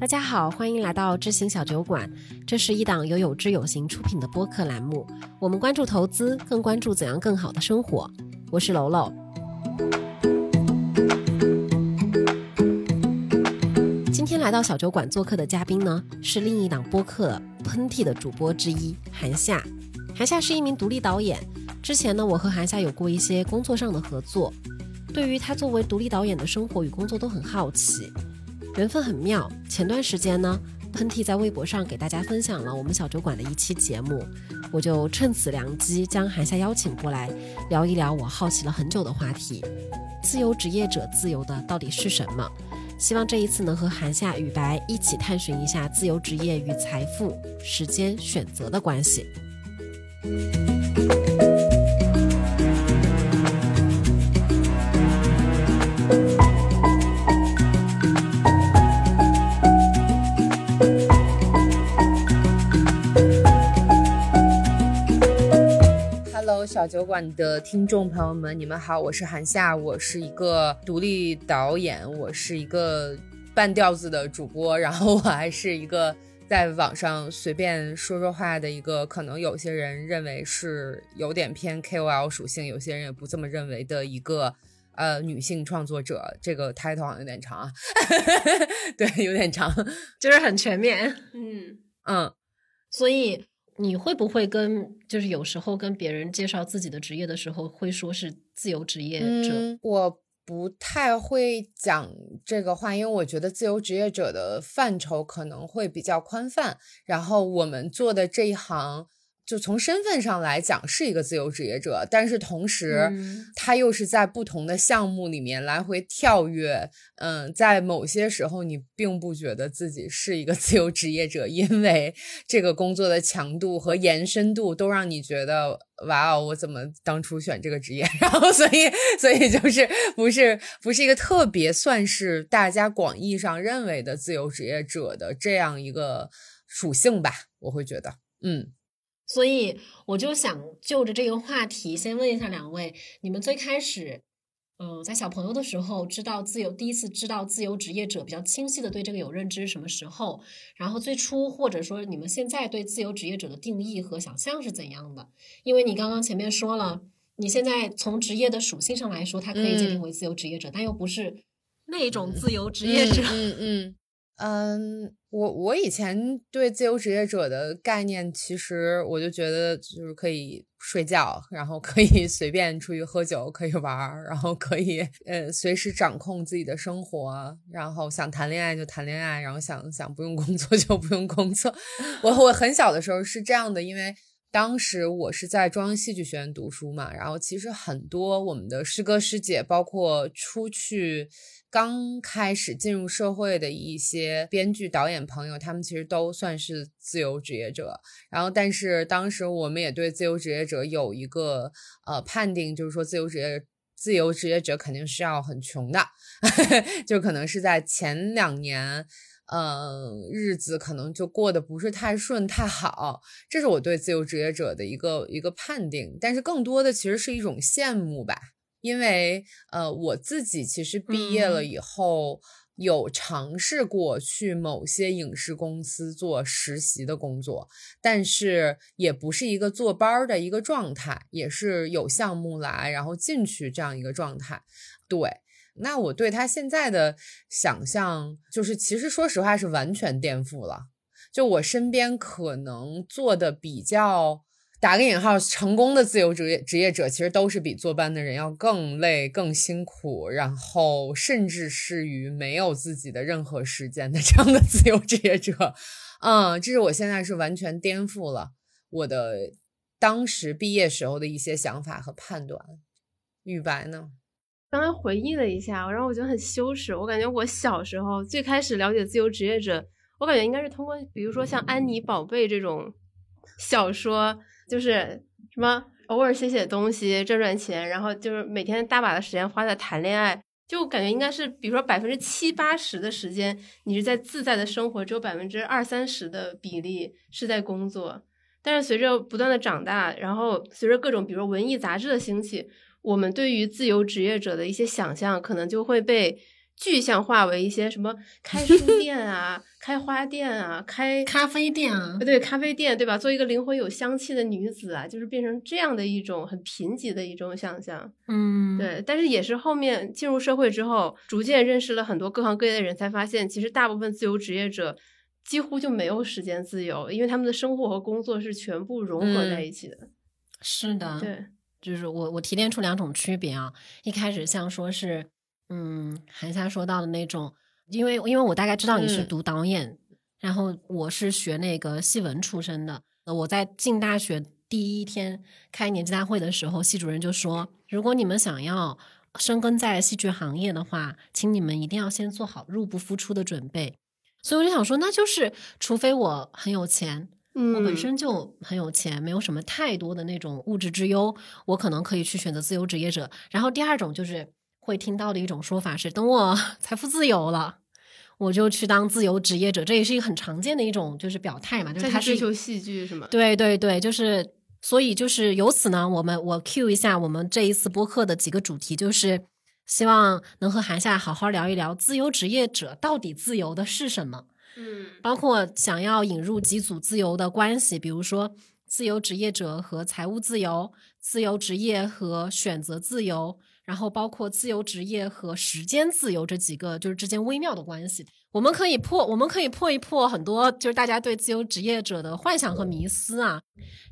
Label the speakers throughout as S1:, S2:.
S1: 大家好，欢迎来到知行小酒馆。这是一档由有知有行出品的播客栏目。我们关注投资，更关注怎样更好的生活。我是楼楼。今天来到小酒馆做客的嘉宾呢，是另一档播客《喷嚏》的主播之一韩夏。韩夏是一名独立导演。之前呢，我和韩夏有过一些工作上的合作。对于他作为独立导演的生活与工作都很好奇。缘分很妙。前段时间呢，喷嚏在微博上给大家分享了我们小酒馆的一期节目，我就趁此良机将韩夏邀请过来，聊一聊我好奇了很久的话题：自由职业者自由的到底是什么？希望这一次能和韩夏与白一起探寻一下自由职业与财富、时间、选择的关系。
S2: 小酒馆的听众朋友们，你们好，我是韩夏，我是一个独立导演，我是一个半吊子的主播，然后我还是一个在网上随便说说话的一个，可能有些人认为是有点偏 KOL 属性，有些人也不这么认为的一个呃女性创作者。这个 title 好像有点长啊，对，有点长，
S1: 就是很全面，
S2: 嗯嗯，
S1: 所以。你会不会跟就是有时候跟别人介绍自己的职业的时候，会说是自由职业者？
S2: 我不太会讲这个话，因为我觉得自由职业者的范畴可能会比较宽泛。然后我们做的这一行。就从身份上来讲是一个自由职业者，但是同时他又是在不同的项目里面来回跳跃。嗯，在某些时候你并不觉得自己是一个 自由职业者，因为这个工作的强度和延伸度都让你觉得哇哦，我怎么当初选这个职业？然后所以所以就是不是不是一个特别算是大家广义上认为的自由职业者的这样一个属性吧？我会觉得，嗯。
S1: 所以我就想就着这个话题，先问一下两位：你们最开始，嗯，在小朋友的时候知道自由，第一次知道自由职业者比较清晰的对这个有认知什么时候？然后最初或者说你们现在对自由职业者的定义和想象是怎样的？因为你刚刚前面说了，你现在从职业的属性上来说，它可以界定为自由职业者，但又不是那种自由职业者。
S2: 嗯嗯。嗯，嗯我我以前对自由职业者的概念，其实我就觉得就是可以睡觉，然后可以 随便出去喝酒，可以玩儿，然后可以呃随时掌控自己的生活，然后想谈恋爱就谈恋爱，然后想想不用工作 就不用工作。我我很小的时候是这样的，因为当时我是在中央戏剧学院读书嘛，然后其实很多我们的师哥师姐，包括出去。刚开始进入社会的一些编剧、导演朋友，他们其实都算是自由职业者。然后，但是当时我们也对自由职业者有一个呃判定，就是说自由职业自由职业者肯定是要很穷的，就可能是在前两年，嗯，日子可能就过得不是太顺太好。这是我对自由职业者的一个一个判定，但是更多的其实是一种羡慕吧。因为呃，我自己其实毕业了以后，有尝试过去某些影视公司做实习的工作，但是也不是一个坐班的一个状态，也是有项目来，然后进去这样一个状态。对，那我对他现在的想象，就是其实说实话是完全颠覆了。就我身边可能做的比较。打个引号，成功的自由职业职业者其实都是比坐班的人要更累、更辛苦，然后甚至是于没有自己的任何时间的 这样的自由职业者。嗯，这是我现在是完全颠覆了我的当时毕业时候的一些想法和判断。雨白呢？
S3: 刚刚回忆了一下，然后我觉得很羞耻。我感觉我小时候最开始了解自由职业者，我感觉应该是通过，比如说像《安妮宝贝》这种小说。就是什么偶尔写写东西赚赚钱，然后就是每天大把的时间花在谈恋爱，就感觉应该是，比如说百分之七八十的时间你是在自在的生活，只有百分之二三十的比例是在工作。但是随着不断的长大，然后随着各种比如说文艺杂志的兴起，我们对于自由职业者的一些想象可能就会被具象化为一些什么开书店啊、开花店啊、开
S1: 咖啡店啊，
S3: 对咖啡店对吧？做一个灵魂有香气的女子啊，就是变成这样的一种很贫瘠的一种想象。
S1: 嗯，
S3: 对，但是也是后面进入社会之后，逐渐认识了很多各行各业的人，才发现其实大部分自由职业者几乎就没有时间自由，因为他们的生活和工作是全部融合在一起的。
S1: 是的，
S3: 对，
S1: 就是我我提炼出两种区别啊，一开始像说是。嗯，韩夏说到的那种，因为因为我大概知道你是读导演，然后我是学那个戏文出身的。我在进大学第一天开年级大会的时候，系主任就说：“如果你们想要深耕在戏剧行业的话，请你们一定要先做好入不敷出的准备。”所以我就想说，那就是除非我很有钱，我本身就很有钱，没有什么太多的那种物质之忧，我可能可以去选择自由职业者。然后第二种就是。会听到的一种说法是，等我 财富自由了，我就去当自由职业者。这也是一个很常见的一种就是表态嘛，就是他
S3: 追求戏剧是吗？
S1: 对对对，就是所以就是由此呢，我们我 Q 一下我们这一次播客的几个主题，就是希望能和韩夏好好聊一聊自由职业者到底自由的是什么。
S3: 嗯，
S1: 包括想要引入几组自由的关系，比如说自由职业者和财务自由，自由职业和选择自由。然后包括自由职业和时间自由这几个就是之间微妙的关系，我们可以破，我们可以破一破很多就是大家对自由职业者的幻想和迷思啊。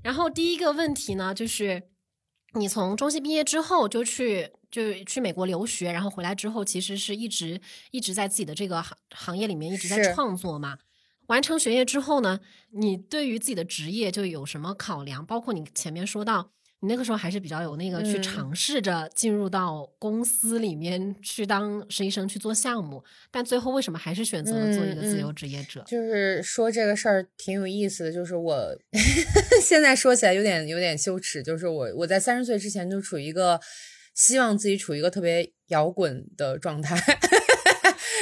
S1: 然后第一个问题呢，就是你从中戏毕业之后就去就去美国留学，然后回来之后其实是一直一直在自己的这个行行业里面一直在创作嘛。完成学业之后呢，你对于自己的职业就有什么考量？包括你前面说到。你那个时候还是比较有那个去尝试着进入到公司里面去当实习生去做项目，但最后为什么还是选择了做一个自由职业者？
S2: 就是说这个事儿挺有意思的，就是我 现在说起来有点有点羞耻，就是我我在三十岁之前就处于一个希望自己处于一个特别摇滚的状态。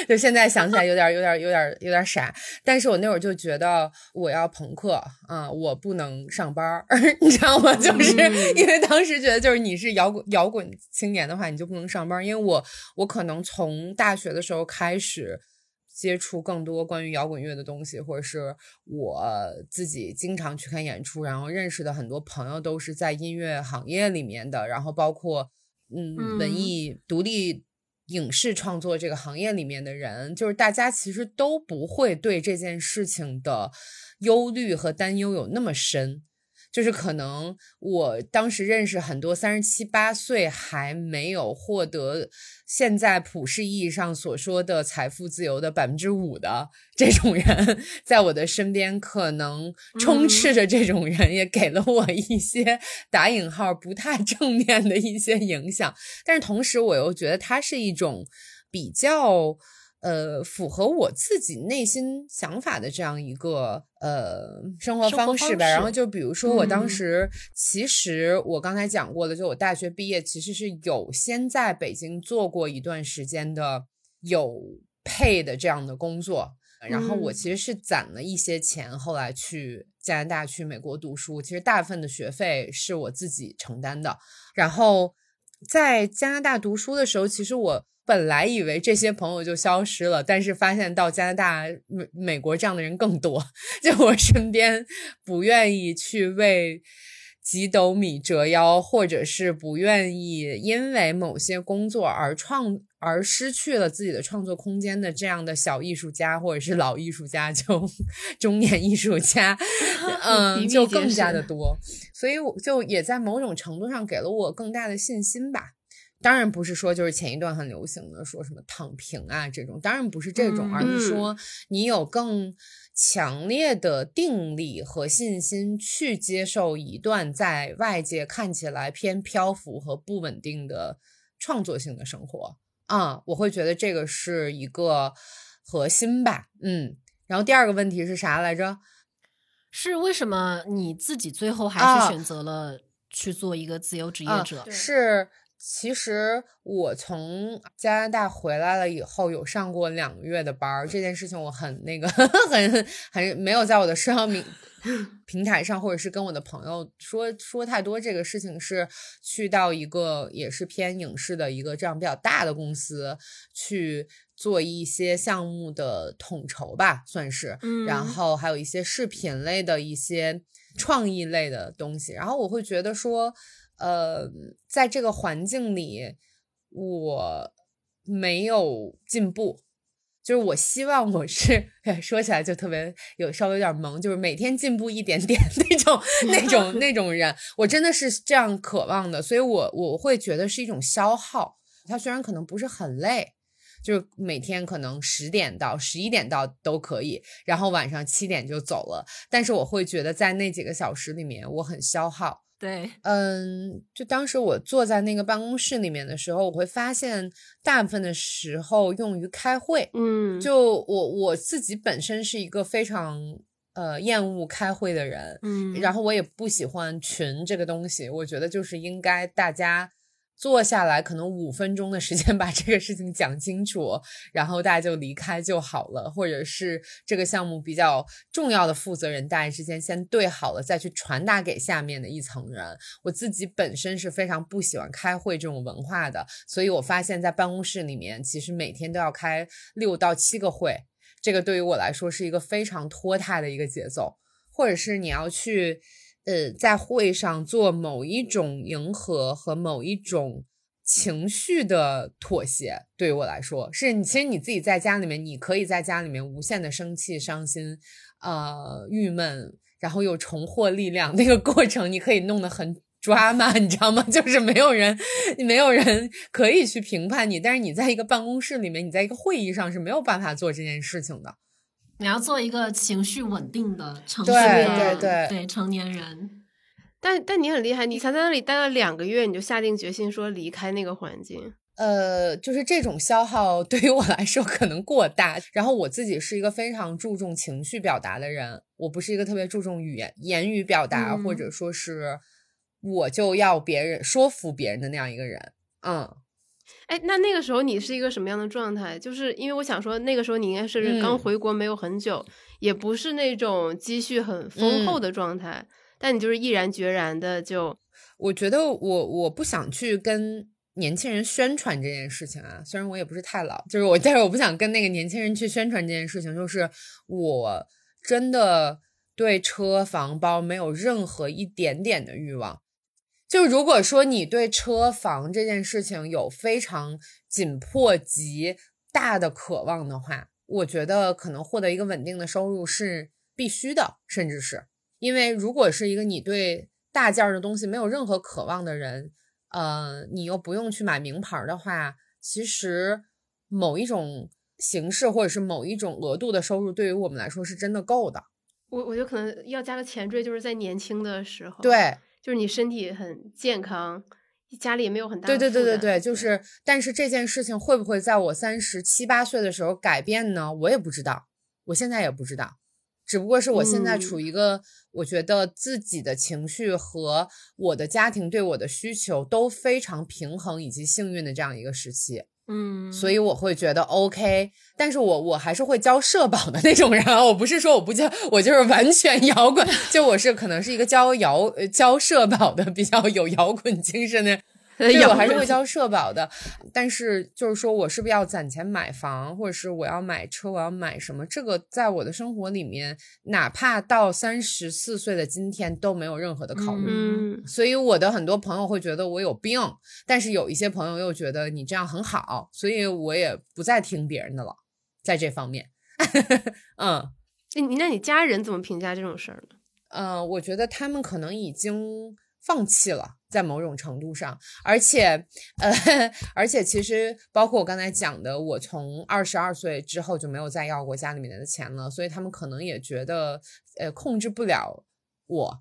S2: 就现在想起来有点有点有点有点傻，但是我那会儿就觉得我要朋克啊，我不能上班儿，你知道吗？就是因为当时觉得，就是你是摇滚摇滚青年的话，你就不能上班，因为我我可能从大学的时候开始接触更多关于摇滚乐的东西，或者是我自己经常去看演出，然后认识的很多朋友都是在音乐行业里面的，然后包括嗯文艺独立。影视创作这个行业里面的人，就是大家其实都不会对这件事情的忧虑和担忧有那么深。就是可能我当时认识很多三十七八岁还没有获得现在普世意义上所说的财富自由的百分之五的这种人，在我的身边可能充斥着这种人，也给了我一些打引号不太正面的一些影响。但是同时，我又觉得它是一种比较。呃，符合我自己内心想法的这样一个呃生活方式吧。然后就比如说，我当时其实我刚才讲过的，就我大学毕业其实是有先在北京做过一段时间的有配的这样的工作。然后我其实是攒了一些钱，后来去加拿大、去美国读书。其实大部分的学费是我自己承担的。然后在加拿大读书的时候，其实我。本来以为这些朋友就消失了，但是发现到加拿大、美美国这样的人更多。就我身边不愿意去为几斗米折腰，或者是不愿意因为某些工作而创而失去了自己的创作空间的这样的小艺术家，或者是老艺术家，就 中年艺术家，嗯，就更加的多。所以我就也在某种程度上给了我更大的信心吧。当然不是说就是前一段很流行的说什么躺平啊这种，当然不是这种，而是说你有更强烈的定力和信心去接受一段在外界看起来偏漂浮和不稳定的创作性的生活啊，我会觉得这个是一个核心吧，嗯。然后第二个问题是啥来着？
S1: 是为什么你自己最后还是选择了去做一个自由职业者？
S2: 是。其实我从加拿大回来了以后，有上过两个月的班儿。这件事情我很那个，很很没有在我的社交平平台上，或者是跟我的朋友说说太多。这个事情是去到一个也是偏影视的一个这样比较大的公司去做一些项目的统筹吧，算是，
S1: 嗯
S2: 然后还有一些视频类的一些创意类的东西，然后我会觉得说，呃，在这个环境里，我没有进步。就是我希望我是 说起来就特别有稍微有点萌，就是每天进步一点点那种那种那种人，我真的是这样渴望的，所以我我会觉得是一种消耗。他虽然可能不是很累，就是每天可能十点到十一点到都可以，然后晚上七点就走了，但是我会觉得在那几个小时里面我很消耗。
S1: 对，
S2: 嗯，就当时我坐在那个办公室里面的时候，我会发现大部分的时候用于开会。
S3: 嗯，
S2: 就我我自己本身是一个非常呃厌恶开会的人，
S1: 嗯。
S2: 然后我也不喜欢群这个东西，我觉得就是应该大家坐下来，可能五分钟的时间 把这个事情讲清楚，然后大家就离开就好了，或者是这个项目比较重要的负责人，大家之间先对好了，再去传达给下面的一层人。我自己本身是非常不喜欢开会这种文化的，所以我发现，在办公室里面，其实每天都要开六到七个会，这个对于我来说是一个非常拖沓的一个节奏，或者是你要去，呃，在会上做某一种迎合和某一种情绪的妥协，对于我来说，是你其实你自己在家里面，你可以在家里面无限的生气、伤心，呃，郁闷，然后又重获力量，那个过程你可以弄得很。抓嘛，你知道吗？就是没有人，没有人可以去评判你，但是你在一个办公室里面，你在一个会议上是没有办法做这件事情的。
S1: 你要做一个情绪稳定的成
S2: 对
S1: 年
S2: 对
S1: 人，
S2: 对
S1: 对成年人。
S3: 但但你很厉害，你才在那里待了两个月，你就下定决心说离开那个环境。
S2: 呃，就是这种消耗对于我来说可能过大。然后我自己是一个非常注重情绪表达的人，我不是一个特别注重语言言语表达，
S1: 嗯
S2: 或者说是我就要别人说服别人的那样一个人。嗯，
S3: 哎，那那个时候你是一个什么样的状态？就是因为我想说，那个时候你应该是刚
S2: 嗯
S3: 回国没有很久，也不是那种积蓄很丰厚
S2: 嗯
S3: 的状态，但你就是毅然决然的就
S2: 我觉得我我不想去跟年轻人宣传这件事情啊，虽然我也不是太老，就是我，但是我不想跟那个年轻人去宣传这件事情，就是我真的对车房包没有任何一点点的欲望。就如果说你对车房这件事情有非常紧迫及大的渴望的话，我觉得可能获得一个稳定的收入是必须的，甚至是。因为如果是一个你对大件儿的东西没有任何渴望的人，呃，你又不用去买名牌儿的话，其实某一种形式或者是某一种额度的收入，对于我们来说是真的够的。
S3: 我我就可能要加个前缀，就是在年轻的时候，，
S2: 对，
S3: 就是你身体很健康，家里也没有很大
S2: 对对对对对，就是，但是这件事情会不会在我三十七八岁的时候改变呢？我也不知道，我现在也不知道，只不过是我现在
S3: 嗯
S2: 处于一个我觉得自己的情绪和我的家庭对我的需求都非常平衡以及幸运的这样一个时期。
S1: 嗯，
S2: 所以我会觉得 OK，但是我我还是会交社保的那种人啊，我不是说我不交，我就是完全摇滚，就我是可能是一个交摇呃交社保的比较有摇滚精神的。对，我还是会交社保的，但是就是说我是不是要攒钱买房，或者是我要买车，我要买什么？这个在我的生活里面，哪怕到三十四岁的今天都没有任何的考虑。
S3: 嗯，
S2: 所以我的很多朋友会觉得我有病，但是有一些朋友又觉得你这样很好，所以我也不再听别人的了，在这方面，嗯
S3: 那你那你家人怎么评价这种事儿呢？
S2: 呃，我觉得他们可能已经放弃了，在某种程度上，而且呃，而且其实包括我刚才讲的，我从二十二岁之后就没有再要过家里面的钱了，所以他们可能也觉得呃控制不了我，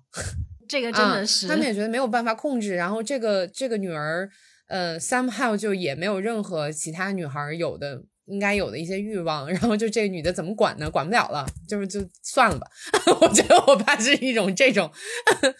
S1: 这个真
S2: 啊
S1: 的是，
S2: 他们也觉得没有办法控制。然后这个这个女儿，呃，somehow 就也没有任何其他女孩儿有的应该有的一些欲望。然后就这个女的怎么管呢？管不了了，就是就算了吧。我觉得我爸是一种这种，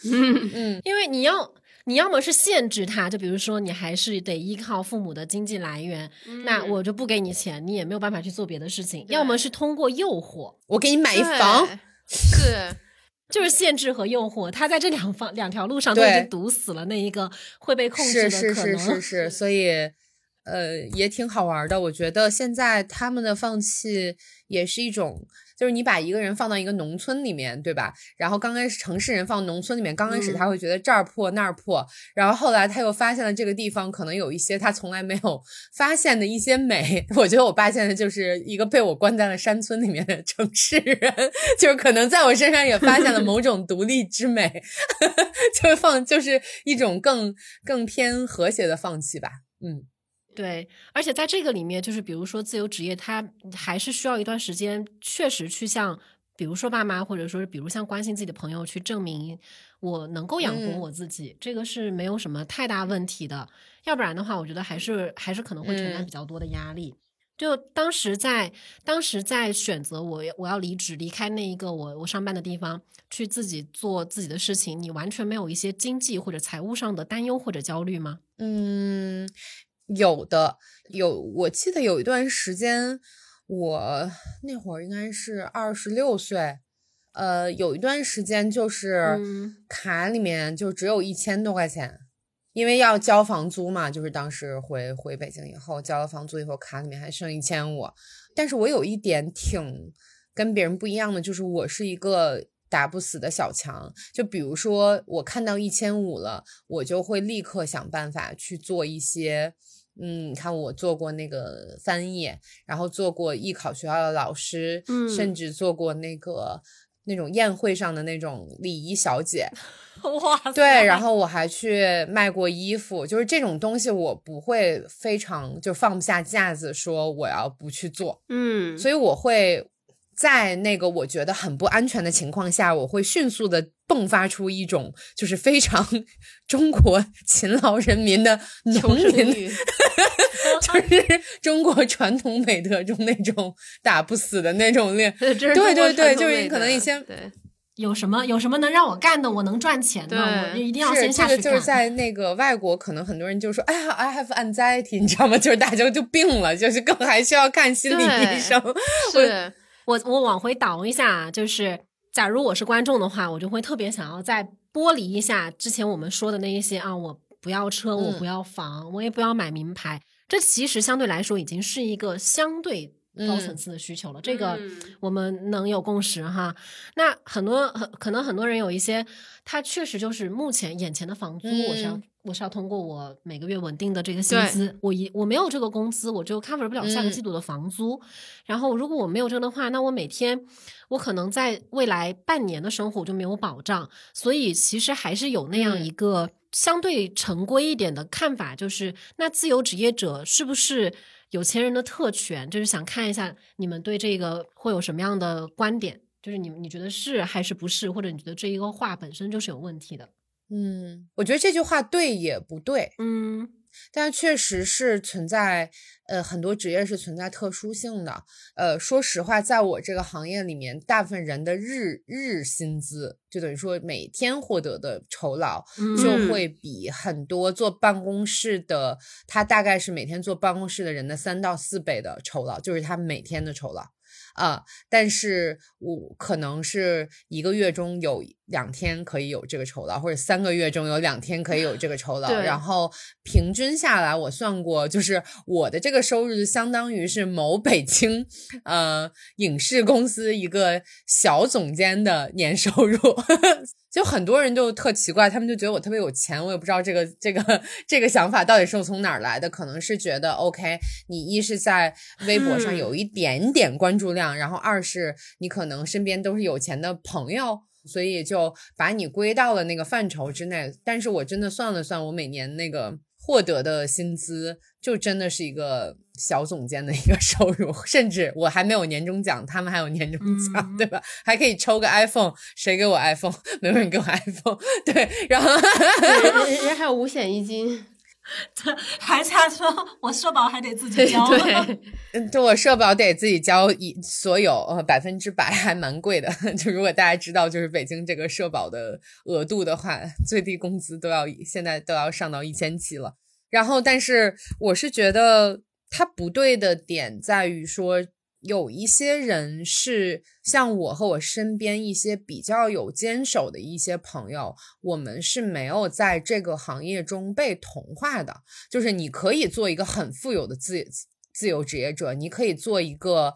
S2: 嗯
S1: 因为你要。你要么是限制他，就比如说你还是得依靠父母的经济来源，那
S3: 嗯
S1: 我就不给你钱，你也没有办法去做别的事情。要么是通过诱惑，
S2: 我给你买一房，
S3: 是。
S1: 就是限制和诱惑，他在这两方两条路上都已经堵死了那一个会被控制的可能。
S2: 是是是是，所以呃，也挺好玩的。我觉得现在他们的放弃也是一种。就是你把一个人放到一个农村里面，对吧？然后刚开始城市人放农村里面，刚开始他会觉得这儿破那儿破，然后后来他又发现了这个地方可能有一些他从来没有发现的一些美。我觉得我爸现在就是一个被我关在了山村里面的城市人，就是可能在我身上也发现了某种独立之美，就是放就是一种更更偏和谐的放弃吧，嗯。
S1: 对，而且在这个里面，就是比如说自由职业，它还是需要一段时间，确实去向，比如说爸妈，或者说是比如像关心自己的朋友，去证明我能够养活我自己，这个是没有什么太大问题的。要不然的话，我觉得还是还是可能会承担比较多的压力。就当时在当时在选择我我要离职离开那一个我我上班的地方，去自己做自己的事情，你完全没有一些经济或者财务上的担忧或者焦虑吗？
S2: 嗯。有的有，我记得有一段时间，我那会儿应该是二十六岁，呃，有一段时间就是卡里面就只有一千多块钱，因为要交房租嘛，就是当时回回北京以后交了房租以后，卡里面还剩一千五。但是我有一点挺跟别人不一样的，就是我是一个打不死的小强，就比如说我看到一千五了，我就会立刻想办法去做一些。嗯，你看我做过那个翻译，然后做过艺考学校的老师，嗯，甚至做过那个那种宴会上的那种礼仪小姐，
S1: 哇，
S2: 对，然后我还去卖过衣服，就是这种东西我不会非常就放不下架子说我要不去做，
S1: 嗯，
S2: 所以我会。在那个我觉得很不安全的情况下，我会迅速的迸发出一种就是非常 中国勤劳人民的农民，就是中国传统美德中那种打不死的那种练。对对对，就是可能一些
S1: 有什么有什么能让我干的，我能赚钱的，我就一定要先下
S2: 去干。这个就是在那个外国，可能很多人就说：“哎呀，I have anxiety，你知道吗？就是大家就病了，就是更还需要看心理医生。”
S3: 是。
S1: 我我往回倒一下，就是假如我是观众的话，我就会特别想要再剥离一下之前我们说的那一些啊，我不要车，我不要房，我也不要买名牌，这其实相对来说已经是一个相对高层次的需求了。这个我们能有共识哈。那很多很可能很多人有一些，他确实就是目前眼前的房租，我是要。我是要通过我每个月稳定的这个薪资，我一我没有这个工资，我就 cover 不了下个季度的房租。然后如果我没有这个的话，那我每天我可能在未来半年的生活就没有保障。所以其实还是有那样一个相对成规一点的看法，就是那自由职业者是不是有钱人的特权？就是想看一下你们对这个会有什么样的观点？就是你你觉得是还是不是？或者你觉得这一个话本身就是有问题的？
S2: 嗯，我觉得这句话对也不对，
S1: 嗯，
S2: 但确实是存在，呃，很多职业是存在特殊性的。呃，说实话，在我这个行业里面，大部分人的日日薪资，就等于说每天获得的酬劳，就会比很多坐办公室的，他大概是每天坐办公室的人的三到四倍的酬劳，就是他每天的酬劳。啊，但是我可能是一个月中有两天可以有这个酬劳，或者三个月中有两天可以有这个酬劳，然后平均下来，我算过，就是我的这个收入就相当于是某北京呃影视公司一个小总监的年收入。就很多人就特奇怪，他们就觉得我特别有钱，我也不知道这个这个这个想法到底是从哪儿来的，可能是觉得 OK，你一是在微博上有一点点关注量，然后二是你可能身边都是有钱的朋友，所以就把你归到了那个范畴之内。但是我真的算了算，我每年那个获得的薪资就真的是一个。小总监的一个 收入，甚至我还没有年终奖，他们还有年终奖，对吧？还可以抽个 iPhone，谁给我 iPhone？没有人给我 iPhone，对，然后
S3: 人家还有五险一金，
S1: 还差说我社保还得自己交，
S3: 对，
S2: 对，我社保得自己交，一所有呃百分之百还蛮贵的。就如果大家知道，就是北京这个社保的额度的话，最低工资都要现在都要上到一千七了。然后，但是我是觉得。它不对的点在于说，有一些人是像我和我身边一些比较有坚守的一些朋友，我们是没有在这个行业中被同化的。就是你可以做一个很富有的自自由职业者，你可以做一个。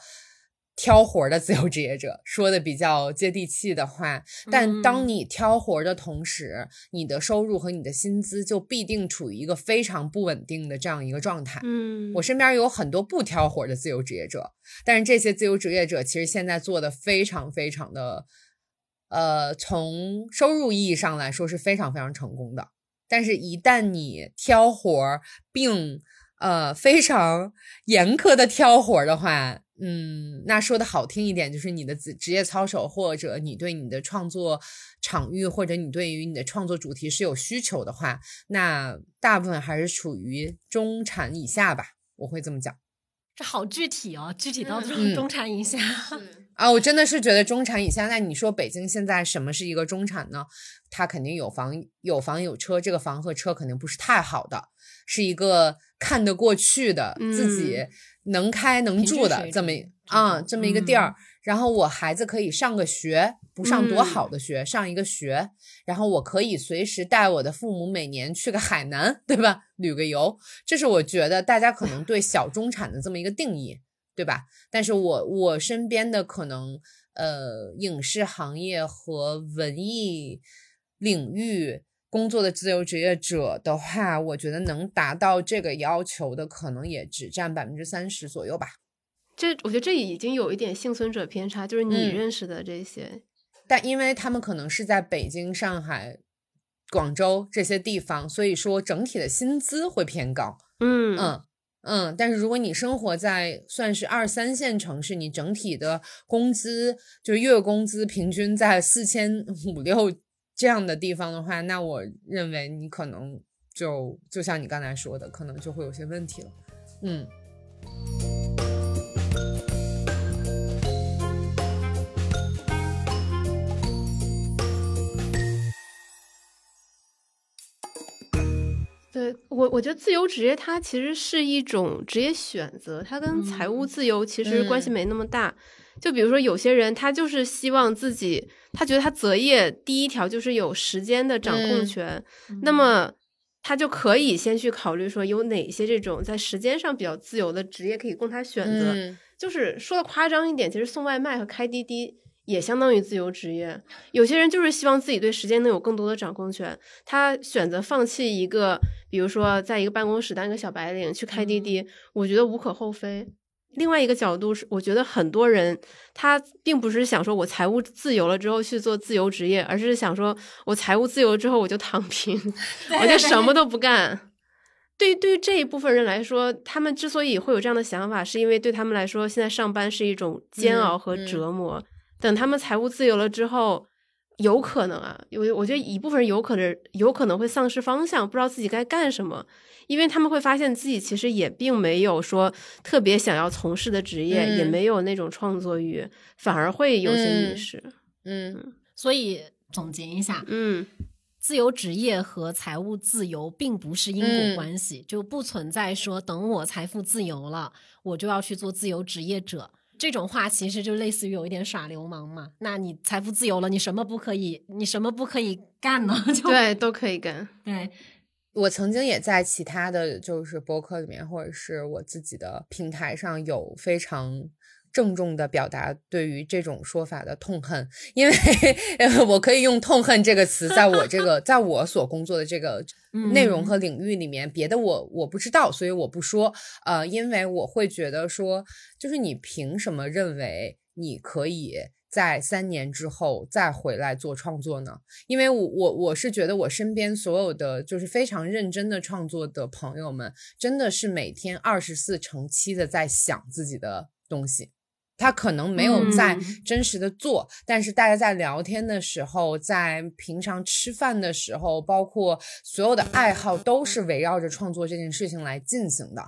S2: 挑活的自由职业者说的比较接地气的话，但当你挑活的同时，你的收入和你的薪资就必定处于一个非常不稳定的这样一个状态。
S3: 嗯，
S2: 我身边有很多不挑活的自由职业者，但是这些自由职业者其实现在做的非常非常的，呃，从收入意义上来说是非常非常成功的。但是，一旦你挑活并呃非常严苛的挑活的话，嗯，那说的好听一点，就是你的职职业操守，或者你对你的创作场域，或者你对于你的创作主题是有需求的话，那大部分还是处于中产以下吧，我会这么讲。
S1: 这好具体哦，具体到这种中产以下
S2: 啊，我真的是觉得中产以下。那你说北京现在什么是一个中产呢？他肯定有房有房有车，这个房和车肯定不是太好的，是一个看得过去的自己。能开能住的这么啊这么一个地儿，然后我孩子可以上个学，不上多好的学，上一个学，然后我可以随时带我的父母每年去个海南，对吧？旅个游，这是我觉得大家可能对小中产的这么一个定义，对吧？但是我我身边的可能呃影视行业和文艺领域。工作的自由职业者的话，我觉得能达到这个要求的，可能也只占百分之三十左右吧。
S3: 这我觉得这已经有一点幸存者偏差，就是你认识的这些，
S2: 但因为他们可能是在北京、上海、广州这些地方，所以说整体的薪资会偏高。
S3: 嗯
S2: 嗯嗯。但是如果你生活在算是二三线城市，你整体的工资就是月工资平均在四千五六。这样的地方的话，那我认为你可能就就像你刚才说的，可能就会有些问题了。嗯，
S3: 对我，我觉得自由职业它其实是一种职业选择，它跟财务自由其实关系没那么大。就比如说，有些人他就是希望自己，他觉得他择业第一条就是有时间的掌控权，那么他就可以先去考虑说有哪些这种在时间上比较自由的职业可以供他选择。就是说的夸张一点，其实送外卖和开滴滴也相当于自由职业。有些人就是希望自己对时间能有更多的掌控权，他选择放弃一个，比如说在一个办公室当一个小白领去开滴滴，我觉得无可厚非。另外一个角度是，我觉得很多人他并不是想说我财务自由了之后去做自由职业，而是想说我财务自由之后我就躺平，我就什么都不干。对于对于这一部分人来说，他们之所以会有这样的想法，是因为对他们来说，现在上班是一种煎熬和折磨。等他们财务自由了之后，有可能啊，有我觉得一部分人有可能有可能会丧失方向，不知道自己该干什么。因为他们会发现自己其实也并没有说特别想要从事的职业，也没有那种创作欲，反而会有些迷失。
S2: 嗯，
S1: 所以总结一下，
S3: 嗯，
S1: 自由职业和财务自由并不是因果关系，就不存在说等我财富自由了，我就要去做自由职业者这种话，其实就类似于有一点耍流氓嘛。那你财富自由了，你什么不可以？你什么不可以干呢？
S3: 就对，都可以干。
S1: 对。
S2: 我曾经也在其他的就是博客里面，或者是我自己的平台上有非常郑重的表达对于这种说法的痛恨，因为 我可以用“痛恨”这个词，在我这个在我所工作的这个 内容和领域里面，别的我我不知道，所以我不说。呃，因为我会觉得说，就是你凭什么认为你可以？在三年之后再回来做创作呢？因为我我我是觉得我身边所有的就是非常认真的创作的朋友们，真的是每天二十四乘七的在想自己的东西。他可能没有在真实的做，但是大家在聊天的时候，在平常吃饭的时候，包括所有的爱好，都是围绕着创作这件事情来进行的。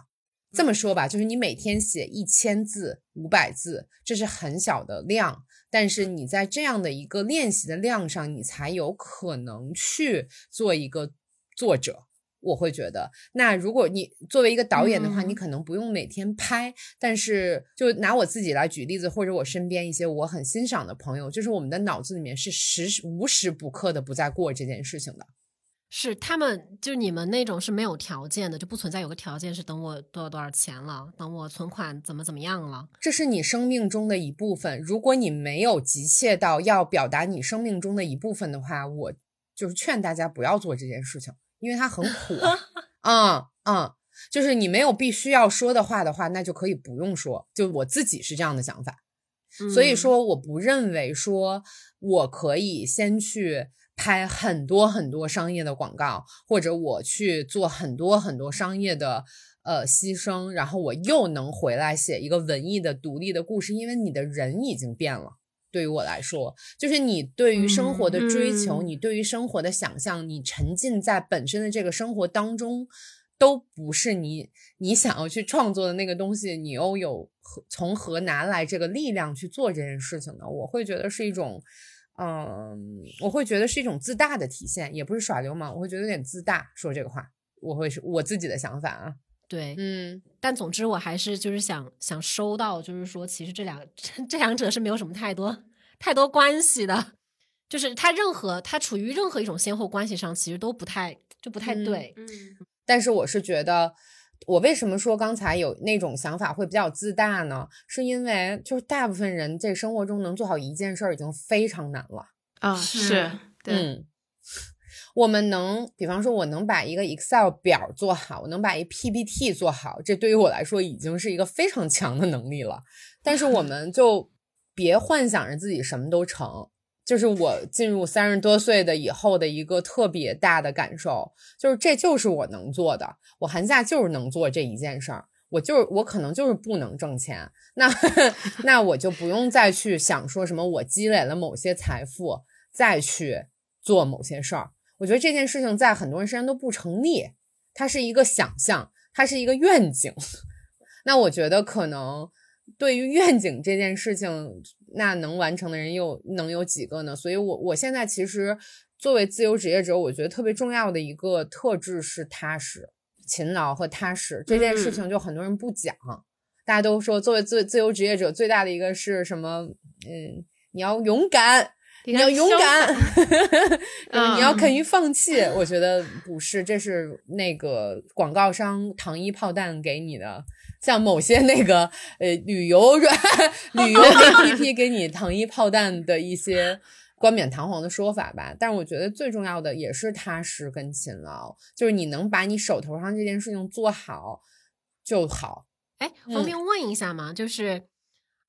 S2: 这么说吧，就是你每天写一千字、五百字，这是很小的量。但是你在这样的一个练习的量上，你才有可能去做一个作者。我会觉得，那如果你作为一个导演的话，
S3: 嗯
S2: 你可能不用每天拍，但是就拿我自己来举例子，或者我身边一些我很欣赏的朋友，就是我们的脑子里面是时时无时不刻的不在过这件事情的。
S1: 是他们，就是你们那种是没有条件的，就不存在有个条件是等我多少多少钱了，等我存款怎么怎么样了。
S2: 这是你生命中的一部分。如果你没有急切到要表达你生命中的一部分的话，我就是劝大家不要做这件事情，因为它很苦。嗯嗯，就是你没有必须要说的话的话，那就可以不用说。就我自己是这样的想法。所以
S1: 嗯，
S2: 说，我不认为说我可以先去拍很多很多商业的广告，或者我去做很多很多商业的呃牺牲，然后我又能回来写一个文艺的独立的故事，因为你的人已经变了。对于我来说，就是你对于生活的追求，
S3: 嗯
S2: 你对于生活的想象，你沉浸在本身的这个生活当中，都不是你你想要去创作的那个东西，你又有何从何拿来这个力量去做这件事情呢？我会觉得是一种，嗯，我会觉得是一种自大的体现，也不是耍流氓，我会觉得有点自大。说这个话，我会是我自己的想法啊。
S1: 对，
S2: 嗯
S1: 但总之我还是就是想想收到，就是说其实这两 这两者是没有什么太多太多关系的，就是他任何他处于任何一种先后关系上，其实都不太就不太
S2: 嗯
S1: 对。
S3: 嗯
S2: 但是我是觉得，我为什么说刚才有那种想法会比较自大呢？是因为就是大部分人在生活中能做好一件事儿已经非常难了。
S3: 啊
S1: 是
S3: 是，对，
S2: 嗯，我们能，比方说，我能把一个 Excel 表做好，我能把一 PPT 做好，这对于我来说已经是一个非常强的能力了。但是我们就别幻想着自己什么都成。就是我进入三十多岁的以后的一个特别大的感受，就是这就是我能做的，我寒假就是能做这一件事儿，我就是我可能就是不能挣钱，那 那我就不用再去想说什么我积累了某些财富再去做某些事儿。我觉得这件事情在很多人身上都不成立，它是一个想象，它是一个愿景。那我觉得可能对于愿景这件事情，那能完成的人又能有几个呢？所以我我现在其实作为自由职业者，我觉得特别重要的一个特质是踏实、勤劳和踏实。这件事情就很多人不讲，大家都说作为自自由职业者最大的一个是什么？嗯，你要勇敢。你要勇敢，
S3: 嗯
S2: 你要肯于放弃。我觉得不是，这是那个广告商糖衣炮弹给你的，像某些那个呃旅游软 旅游 APP 给你糖衣炮弹的一些冠冕堂皇的说法吧。但是我觉得最重要的也是踏实跟勤劳，就是你能把你手头上这件事情做好就好。
S1: 哎，
S2: 嗯
S1: 方便问一下吗？就是，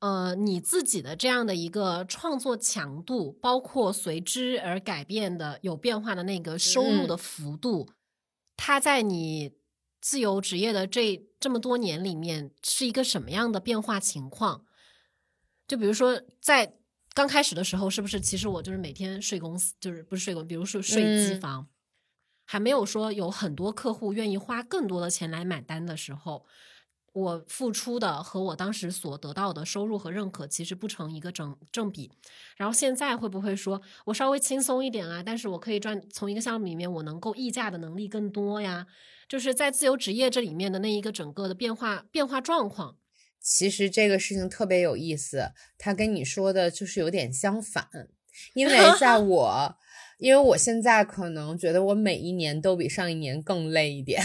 S1: 呃，你自己的这样的一个创作强度，包括随之而改变的有变化的那个收入
S2: 嗯
S1: 的幅度，它在你自由职业的这这么多年里面是一个什么样的变化情况？就比如说在刚开始的时候，是不是其实我就是每天睡公司，就是不是睡公，比如说睡机
S2: 嗯
S1: 房，还没有说有很多客户愿意花更多的钱来买单的时候，我付出的和我当时所得到的收入和认可其实不成一个正正比。然后现在会不会说我稍微轻松一点啊，但是我可以赚从一个项目里面我能够溢价的能力更多呀？就是在自由职业这里面的那一个整个的变化变化状况。
S2: 其实这个事情特别有意思，他跟你说的就是有点相反，因为在 我，因为我现在可能觉得我每一年都比上一年更累一点。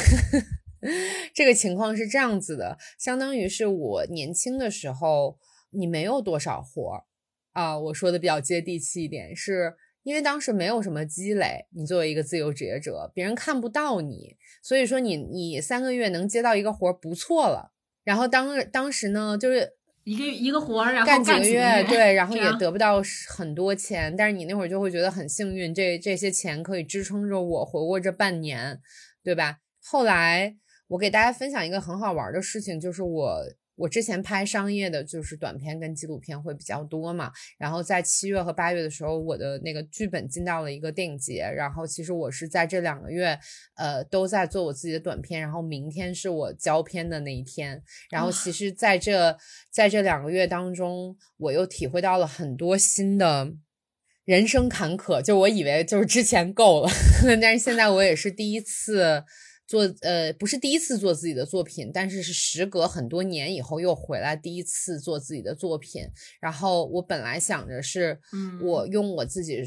S2: 这个情况是这样子的，相当于是我年轻的时候，你没有多少活儿啊。我说的比较接地气一点，是因为当时没有什么积累，你作为一个自由职业者，别人看不到你，所以说你你三个月能接到一个活儿不错了。然后当当时呢，就是
S1: 一个一个活儿，然后
S2: 干几个
S1: 几
S2: 月，对，然后也得不到很多钱，但是你那会儿就会觉得很幸运，这这些钱可以支撑着我活过这半年，对吧？后来我给大家分享一个很好玩的事情，就是我我之前拍商业的，就是短片跟纪录片会比较多嘛。然后在七月和八月的时候，我的那个剧本进到了一个电影节，然后其实我是在这两个月，呃，都在做我自己的短片，然后明天是我交片的那一天。然后其实在这在这两个月当中，我又体会到了很多新的。人生坎坷，就我以为就是之前够了，但是现在我也是第一次做呃不是第一次做自己的作品，但是是时隔很多年以后又回来第一次做自己的作品。然后我本来想着是，我用我自己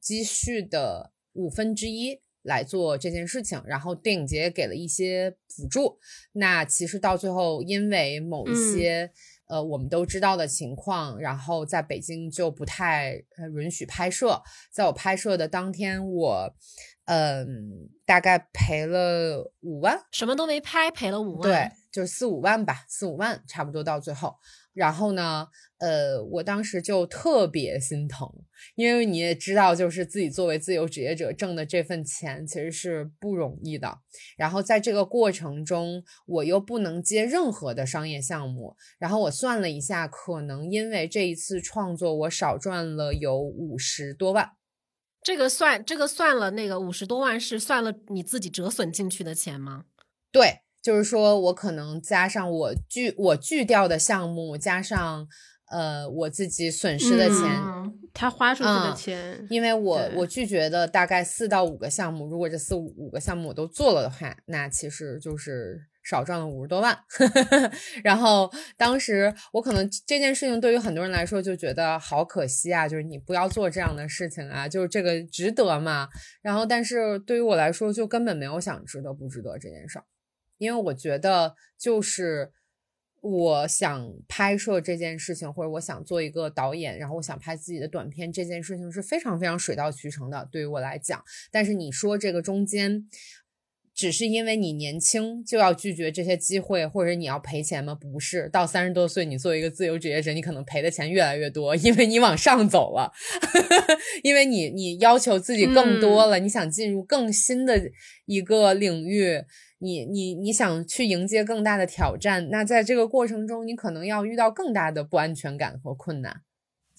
S2: 积蓄的五分之一来做这件事情，然后电影节给了一些补助。那其实到最后，因为某一些呃我们都知道的情况，然后在北京就不太允许拍摄。在我拍摄的当天，我。嗯，大概赔了五万，
S1: 什么都没拍，赔了五万，
S2: 对，就是四五万吧，四五万差不多到最后。然后呢，呃，我当时就特别心疼，因为你也知道，就是自己作为自由职业者挣的这份钱其实是不容易的。然后在这个过程中，我又不能接任何的商业项目。然后我算了一下，可能因为这一次创作，我少赚了有五十多万。
S1: 这个算这个算了，那个五十多万是算了你自己折损进去的钱吗？
S2: 对，就是说我可能加上我拒我拒掉的项目，加上呃我自己损失的钱，
S3: 他花出去的钱，
S2: 因为我我拒绝的大概四到五个项目，如果这四五五个项目我都做了的话，那其实就是。少赚了五十多万，然后当时我可能这件事情对于很多人来说就觉得好可惜啊，就是你不要做这样的事情啊，就是这个值得吗？然后但是对于我来说就根本没有想值得不值得这件事儿，因为我觉得就是我想拍摄这件事情，或者我想做一个导演，然后我想拍自己的短片这件事情是非常非常水到渠成的，对于我来讲。但是你说这个中间。只是因为你年轻就要拒绝这些机会，或者你要赔钱吗？不是，到三十多岁，你作为一个自由职业者，你可能赔的钱越来越多，因为你往上走了，因为你你要求自己更多了，你想进入更新的一个领域，你你你想去迎接更大的挑战，那在这个过程中，你可能要遇到更大的不安全感和困难。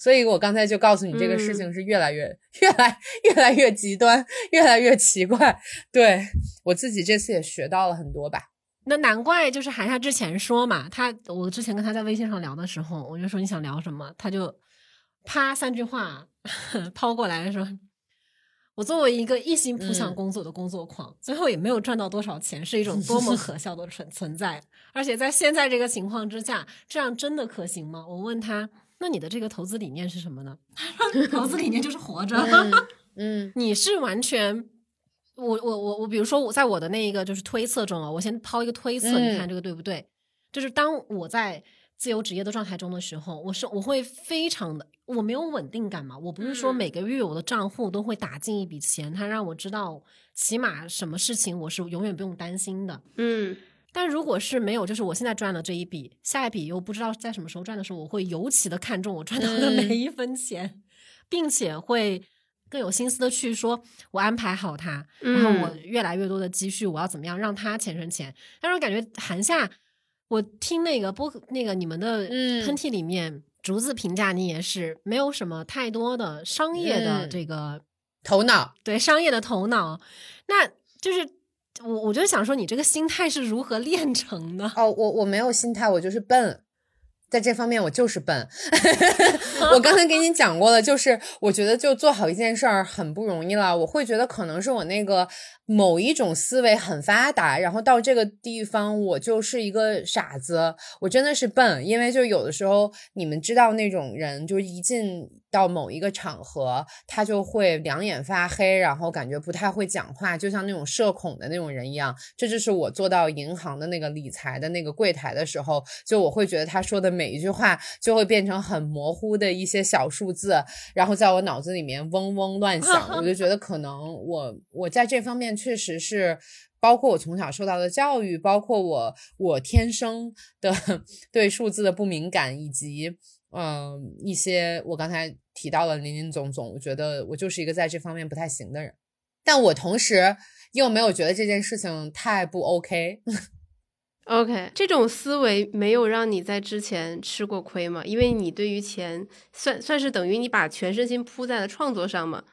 S2: 所以我刚才就告诉你，这个事情是越来越、越来、越来越极端，越来越奇怪。对我自己这次也学到了很多吧。
S1: 那难怪，就是韩夏之前说嘛，他我之前跟他在微信上聊的时候，我就说你想聊什么，他就啪三句话 抛过来说，我作为一个一心扑向工作的工作狂，最后也没有赚到多少钱，是一种多么可笑的存存在。而且在现在这个情况之下，这样真的可行吗？我问他。那你的这个投资理念是什么呢？投资理念就是活着。
S2: 嗯，
S1: 你是完全，我我我我，比如说我在我的那一个就是推测中啊，我先抛一个推测，你看这个对不对？就是当我在自由职业的状态中的时候，我是我会非常的，我没有稳定感嘛。我不是说每个月我的账户都会打进一笔钱，它让我知道起码什么事情我是永远不用担心的。
S3: 嗯。
S1: 但如果是没有，就是我现在赚了这一笔，下一笔又不知道在什么时候赚的时候，我会尤其的看重我赚到的每一分钱，并且会更有心思的去说，我安排好它，然后我越来越多的积蓄，我要怎么样让它钱生钱。但是我感觉韩夏，我听那个播那个你们的喷嚏里面，竹子评价你也是没有什么太多的商业的这个
S2: 头脑，
S1: 对商业的头脑，那就是。我我就想说，你这个心态是如何练成的？
S2: 哦，我我没有心态，我就是笨，在这方面我就是笨。我刚才给你讲过了，就是我觉得就做好一件事儿很不容易了。我会觉得可能是我那个某一种思维很发达，然后到这个地方我就是一个傻子，我真的是笨。因为就有的时候你们知道那种人，就一进。到某一个场合，他就会两眼发黑，然后感觉不太会讲话，就像那种社恐的那种人一样。这就是我做到银行的那个理财的那个柜台的时候，就我会觉得他说的每一句话就会变成很模糊的一些小数字，然后在我脑子里面嗡嗡乱响。我就觉得可能我我在这方面确实是，包括我从小受到的教育，包括我我天生的 对数字的不敏感，以及。嗯，一些我刚才提到了林林总总，我觉得我就是一个在这方面不太行的人，但我同时又没有觉得这件事情太不 OK。
S3: OK，这种思维没有让你在之前吃过亏吗？因为你对于钱算算是等于你把全身心扑在了创作上嘛。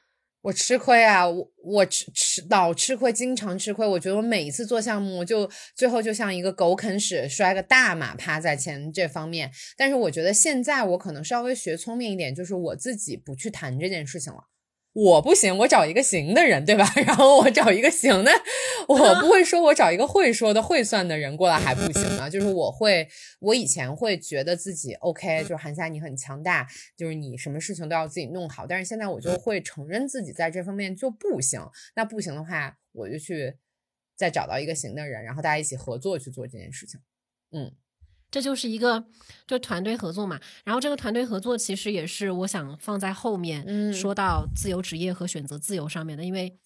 S2: 我吃亏啊，我我吃吃老吃亏，经常吃亏。我觉得我每一次做项目，就最后就像一个狗啃屎，摔个大马趴在钱这方面。但是我觉得现在我可能稍微学聪明一点，就是我自己不去谈这件事情了。我不行，我找一个行的人，对吧？然后我找一个行的，我不会说我找一个会说的、会算的人过来还不行啊。就是我会，我以前会觉得自己 OK，就是韩夏你很强大，就是你什么事情都要自己弄好。但是现在我就会承认自己在这方面就不行。那不行的话，我就去再找到一个行的人，然后大家一起合作去做这件事情。嗯。
S1: 这就是一个就团队合作嘛，然后这个团队合作其实也是我想放在后面说到自由职业和选择自由上面的，因为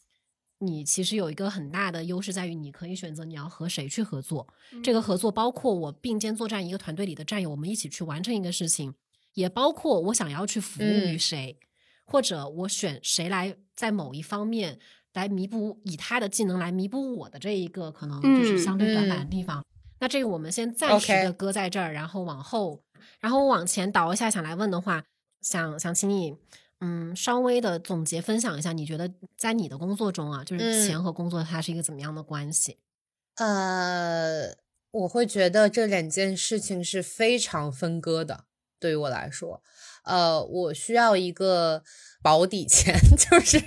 S1: 你其实有一个很大的优势在于你可以选择你要和谁去合作，这个合作包括我并肩作战一个团队里的战友，我们一起去完成一个事情，也包括我想要去服务于谁，或者我选谁来在某一方面来弥补以他的技能来弥补我的这一个可能就是相对短板的地方。那这个我们先暂时的搁在这儿，然后往后，然后往前倒一下，想来问的话，想想请你，嗯，稍微的总结分享一下，你觉得在你的工作中啊，就是钱和工作它是一个怎么样的关系？
S2: 呃，我会觉得这两件事情是非常分割的，对于我来说，呃，我需要一个保底钱，就是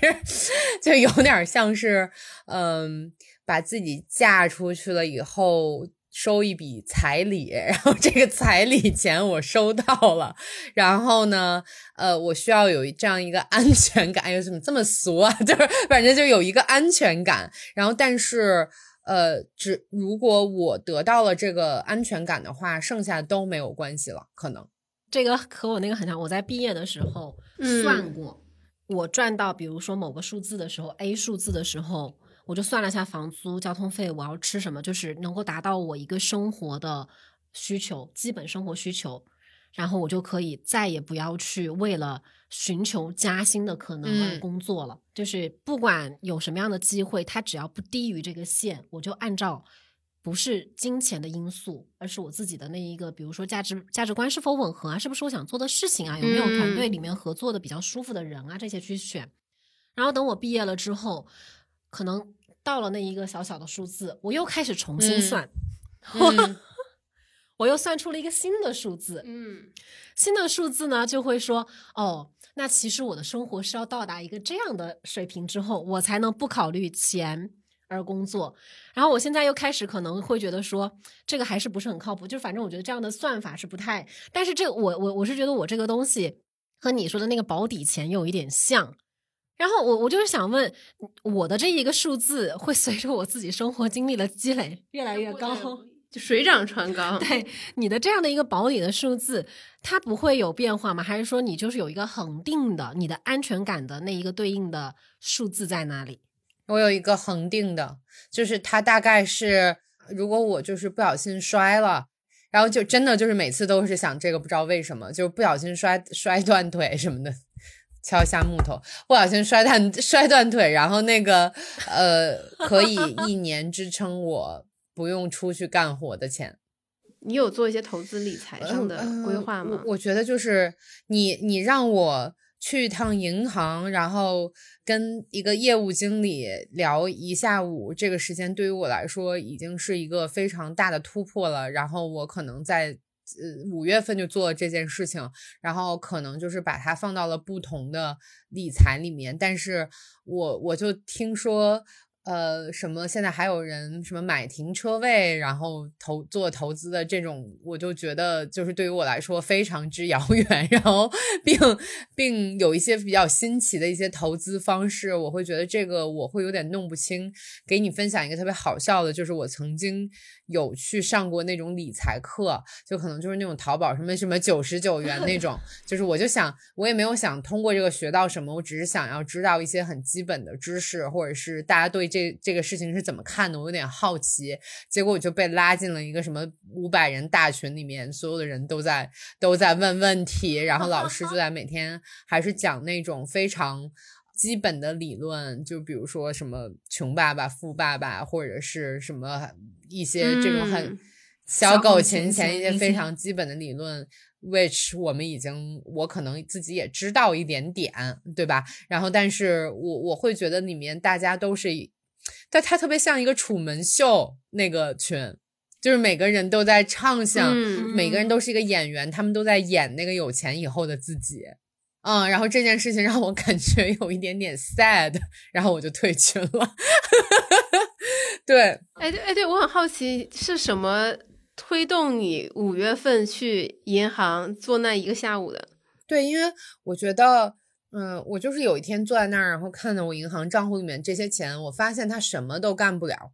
S2: 就有点像是，嗯，把自己嫁出去了以后。收一笔彩礼，然后这个彩礼钱我收到了，然后呢，呃，我需要有这样一个安全感。哎呦，怎么这么俗啊？就是反正就有一个安全感。然后，但是，呃，只如果我得到了这个安全感的话，剩下都没有关系了。可能
S1: 这个和我那个很像。我在毕业的时候算过，我赚到比如说某个数字的时候，A 数字的时候。我就算了下房租、交通费，我要吃什么，就是能够达到我一个生活的需求，基本生活需求，然后我就可以再也不要去为了寻求加薪的可能而工作了。就是不管有什么样的机会，它只要不低于这个线，我就按照不是金钱的因素，而是我自己的那一个，比如说价值价值观是否吻合啊，是不是我想做的事情啊，有没有团队里面合作的比较舒服的人啊，这些去选。然后等我毕业了之后，可能。到了那一个小小的数字，我又开始重新算，我又算出了一个新的数字。
S3: 嗯，
S1: 新的数字呢，就会说，哦，那其实我的生活是要到达一个这样的水平之后，我才能不考虑钱而工作。然后我现在又开始可能会觉得说，这个还是不是很靠谱。就反正我觉得这样的算法是不太，但是这我我我是觉得我这个东西和你说的那个保底钱有一点像。然后我我就是想问，我的这一个数字会随着我自己生活经历的积累越来越高，
S3: 就水涨船高。
S1: 对你的这样的一个保底的数字，它不会有变化吗？还是说你就是有一个恒定的，你的安全感的那一个对应的数字在哪里？
S2: 我有一个恒定的，就是它大概是，如果我就是不小心摔了，然后就真的就是每次都是想这个，不知道为什么，就是不小心摔摔断腿什么的。敲一下木头，不小心摔断 摔断腿，然后那个呃，可以一年支撑我不用出去干活的钱。
S3: 你有做一些投资理财上的规划吗？
S2: 我觉得就是你，你让我去一趟银行，然后跟一个业务经理聊一下午，这个时间对于我来说已经是一个非常大的突破了。然后我可能在。呃，五月份就做了这件事情，然后可能就是把它放到了不同的理财里面，但是我我就听说。呃，什么？现在还有人什么买停车位，然后投做投资的这种，我就觉得就是对于我来说非常之遥 远。然后，并并有一些比较新奇的一些投资方式，我会觉得这个我会有点弄不清。给你分享一个特别好笑的，就是我曾经有去上过那种理财课，就可能就是那种淘宝什么什么九十九元那种，就是我就想，我也没有想通过这个学到什么，我只是想要知道一些很基本的知识，或者是大家对这。这这个事情是怎么看的？我有点好奇，结果我就被拉进了一个什么五百人大群里面，所有的人都在都在问问题，然后老师就在每天还是讲那种非常基本的理论，就比如说什么穷爸爸、富爸爸，或者是什么一些这种很小狗钱钱一些非常基本的理论。which 我们已经，我可能自己也知道一点点，对吧？然后，但是我我会觉得里面大家都是。但他特别像一个楚门秀那个群，就是每个人都在畅想，每个人都是一个演员，他们都在演那个有钱以后的自己。嗯，然后这件事情让我感觉有一点点 sad，然后我就退群了。对，
S3: 哎对哎对，我很好奇是什么推动你五月份去银行做那一个下午的？
S2: 对，因为我觉得，嗯，我就是有一天坐在那儿，然后看到我银行账户里面这些钱，我发现他什么都干不了。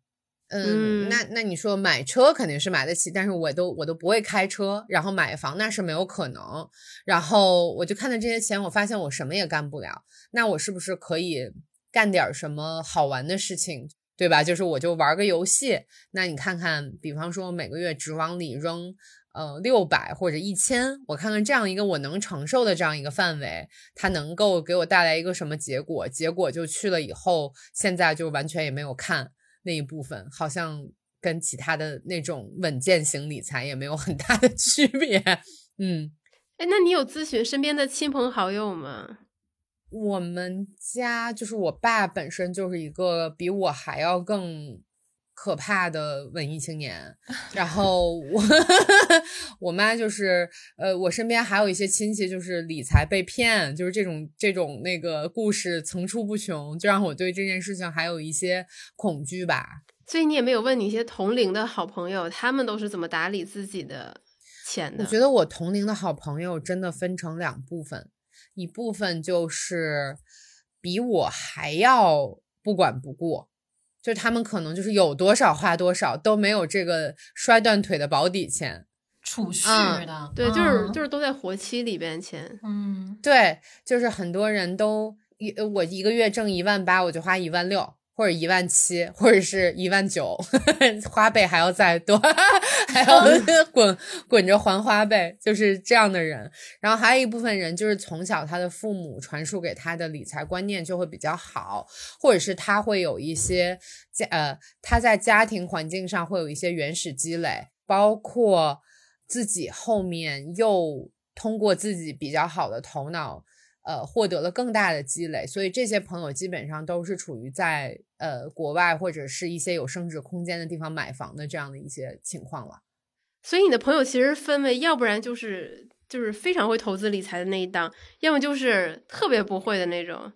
S2: 嗯，那那你说买车肯定是买得起，但是我都我都不会开车，然后买房那是没有可能。然后我就看到这些钱，我发现我什么也干不了。那我是不是可以干点什么好玩的事情，对吧？就是我就玩个游戏。那你看看，比方说每个月只往里扔呃六百或者一千，我看看这样一个我能承受的这样一个范围，它能够给我带来一个什么结果？结果就去了以后，现在就完全也没有看。那一部分好像跟其他的那种稳健型理财也没有很大的 区别，嗯，
S3: 哎，那你有咨询身边的亲朋好友吗？
S2: 我们家就是我爸本身就是一个比我还要更。可怕的文艺青年，然后我 我妈就是呃，我身边还有一些亲戚就是理财被骗，就是这种这种那个故事层出不穷，就让我对这件事情还有一些恐惧吧。
S3: 所以你也没有问你一些同龄的好朋友，他们都是怎么打理自己的钱的？
S2: 我觉得我同龄的好朋友真的分成两部分，一部分就是比我还要不管不顾。就是他们可能就是有多少花多少，都没有这个摔断腿的保底钱，
S1: 储蓄的，
S3: 对，就是就是都在活期里边钱，
S1: 嗯，
S2: 对，就是很多人都一我一个月挣一万八，我就花一万六。或者一万七，或者是一万九，花呗还要再多，还要滚滚着还花呗，就是这样的人。然后还有一部分人，就是从小他的父母传输给他的理财观念就会比较好，或者是他会有一些家呃他在家庭环境上会有一些原始积累，包括自己后面又通过自己比较好的头脑。呃，获得了更大的积累，所以这些朋友基本上都是处于在呃国外或者是一些有升值空间的地方买房的这样的一些情况了。
S3: 所以你的朋友其实分为，要不然就是就是非常会投资理财的那一档，要么就是特别不会的那种。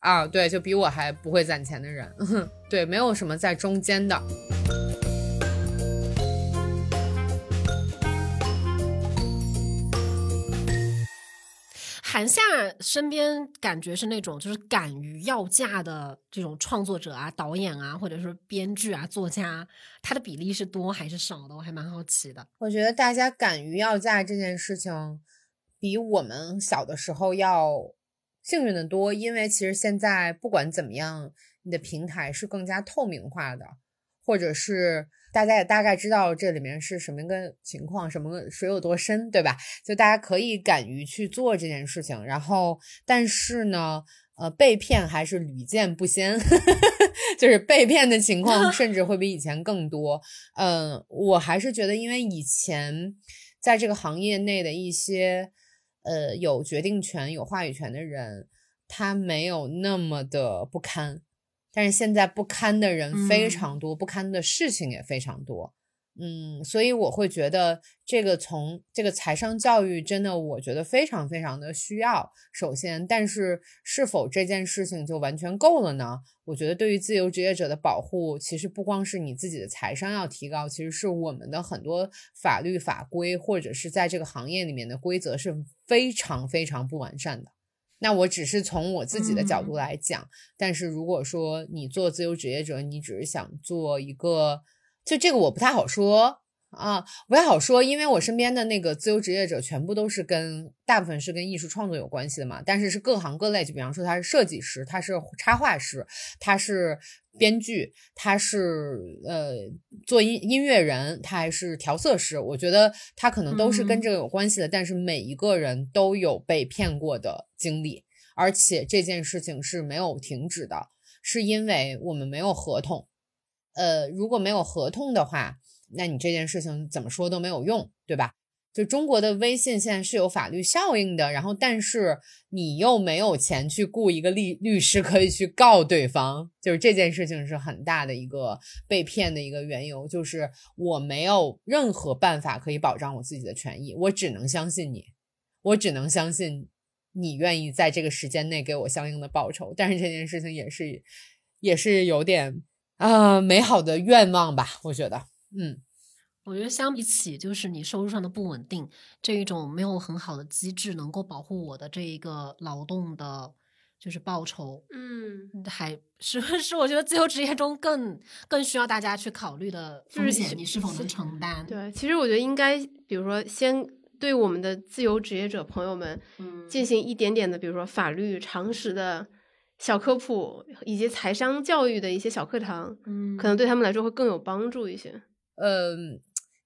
S2: 啊，对，就比我还不会攒钱的人，对，没有什么在中间的。
S1: 韩夏身边感觉是那种就是敢于要价的这种创作者啊、导演啊，或者是编剧啊、作家，他的比例是多还是少的？我还蛮好奇的。
S2: 我觉得大家敢于要价这件事情，比我们小的时候要幸运的多，因为其实现在不管怎么样，你的平台是更加透明化的，或者是。大家也大概知道这里面是什么个情况，什么水有多深，对吧？就大家可以敢于去做这件事情，然后，但是呢，呃，被骗还是屡见不鲜，就是被骗的情况 甚至会比以前更多。嗯，我还是觉得，因为以前在这个行业内的一些呃有决定权、有话语权的人，他没有那么的不堪。但是现在不堪的人非常多，不堪的事情也非常多，嗯，所以我会觉得这个从这个财商教育真的，我觉得非常非常的需要。首先，但是是否这件事情就完全够了呢？我觉得对于自由职业者的保护，其实不光是你自己的财商要提高，其实是我们的很多法律法规或者是在这个行业里面的规则是非常非常不完善的。那我只是从我自己的角度来讲，但是如果说你做自由职业者，你只是想做一个，就这个我不太好说啊，不太好说，因为我身边的那个自由职业者全部都是跟大部分是跟艺术创作有关系的嘛，但是是各行各类，就比方说他是设计师，他是插画师，他是编剧，他是呃做音音乐人，他还是调色师，我觉得他可能都是跟这个有关系的，但是每一个人都有被骗过的。经历，而且这件事情是没有停止的，是因为我们没有合同。呃，如果没有合同的话，那你这件事情怎么说都没有用，对吧？就中国的微信现在是有法律效应的，然后但是你又没有钱去雇一个律律师可以去告对方，就是这件事情是很大的一个被骗的一个缘由，就是我没有任何办法可以保障我自己的权益，我只能相信你，我只能相信。你愿意在这个时间内给我相应的报酬。但是这件事情也是也是有点啊、美好的愿望吧，我觉得，嗯。
S1: 我觉得相比起就是你收入上的不稳定，这一种没有很好的机制能够保护我的这一个劳动的，就是报酬，
S3: 嗯，
S1: 还是是我觉得自由职业中更更需要大家去考虑的
S3: 就是
S1: 风险，你是否能承担？，
S3: 对，其实我觉得应该，比如说先对我们的自由职业者朋友们
S1: 嗯，
S3: 进行一点点的，比如说法律常识的小科普，以及财商教育的一些小课堂，
S1: 嗯，
S3: 可能对他们来说会更有帮助一些。
S2: 呃，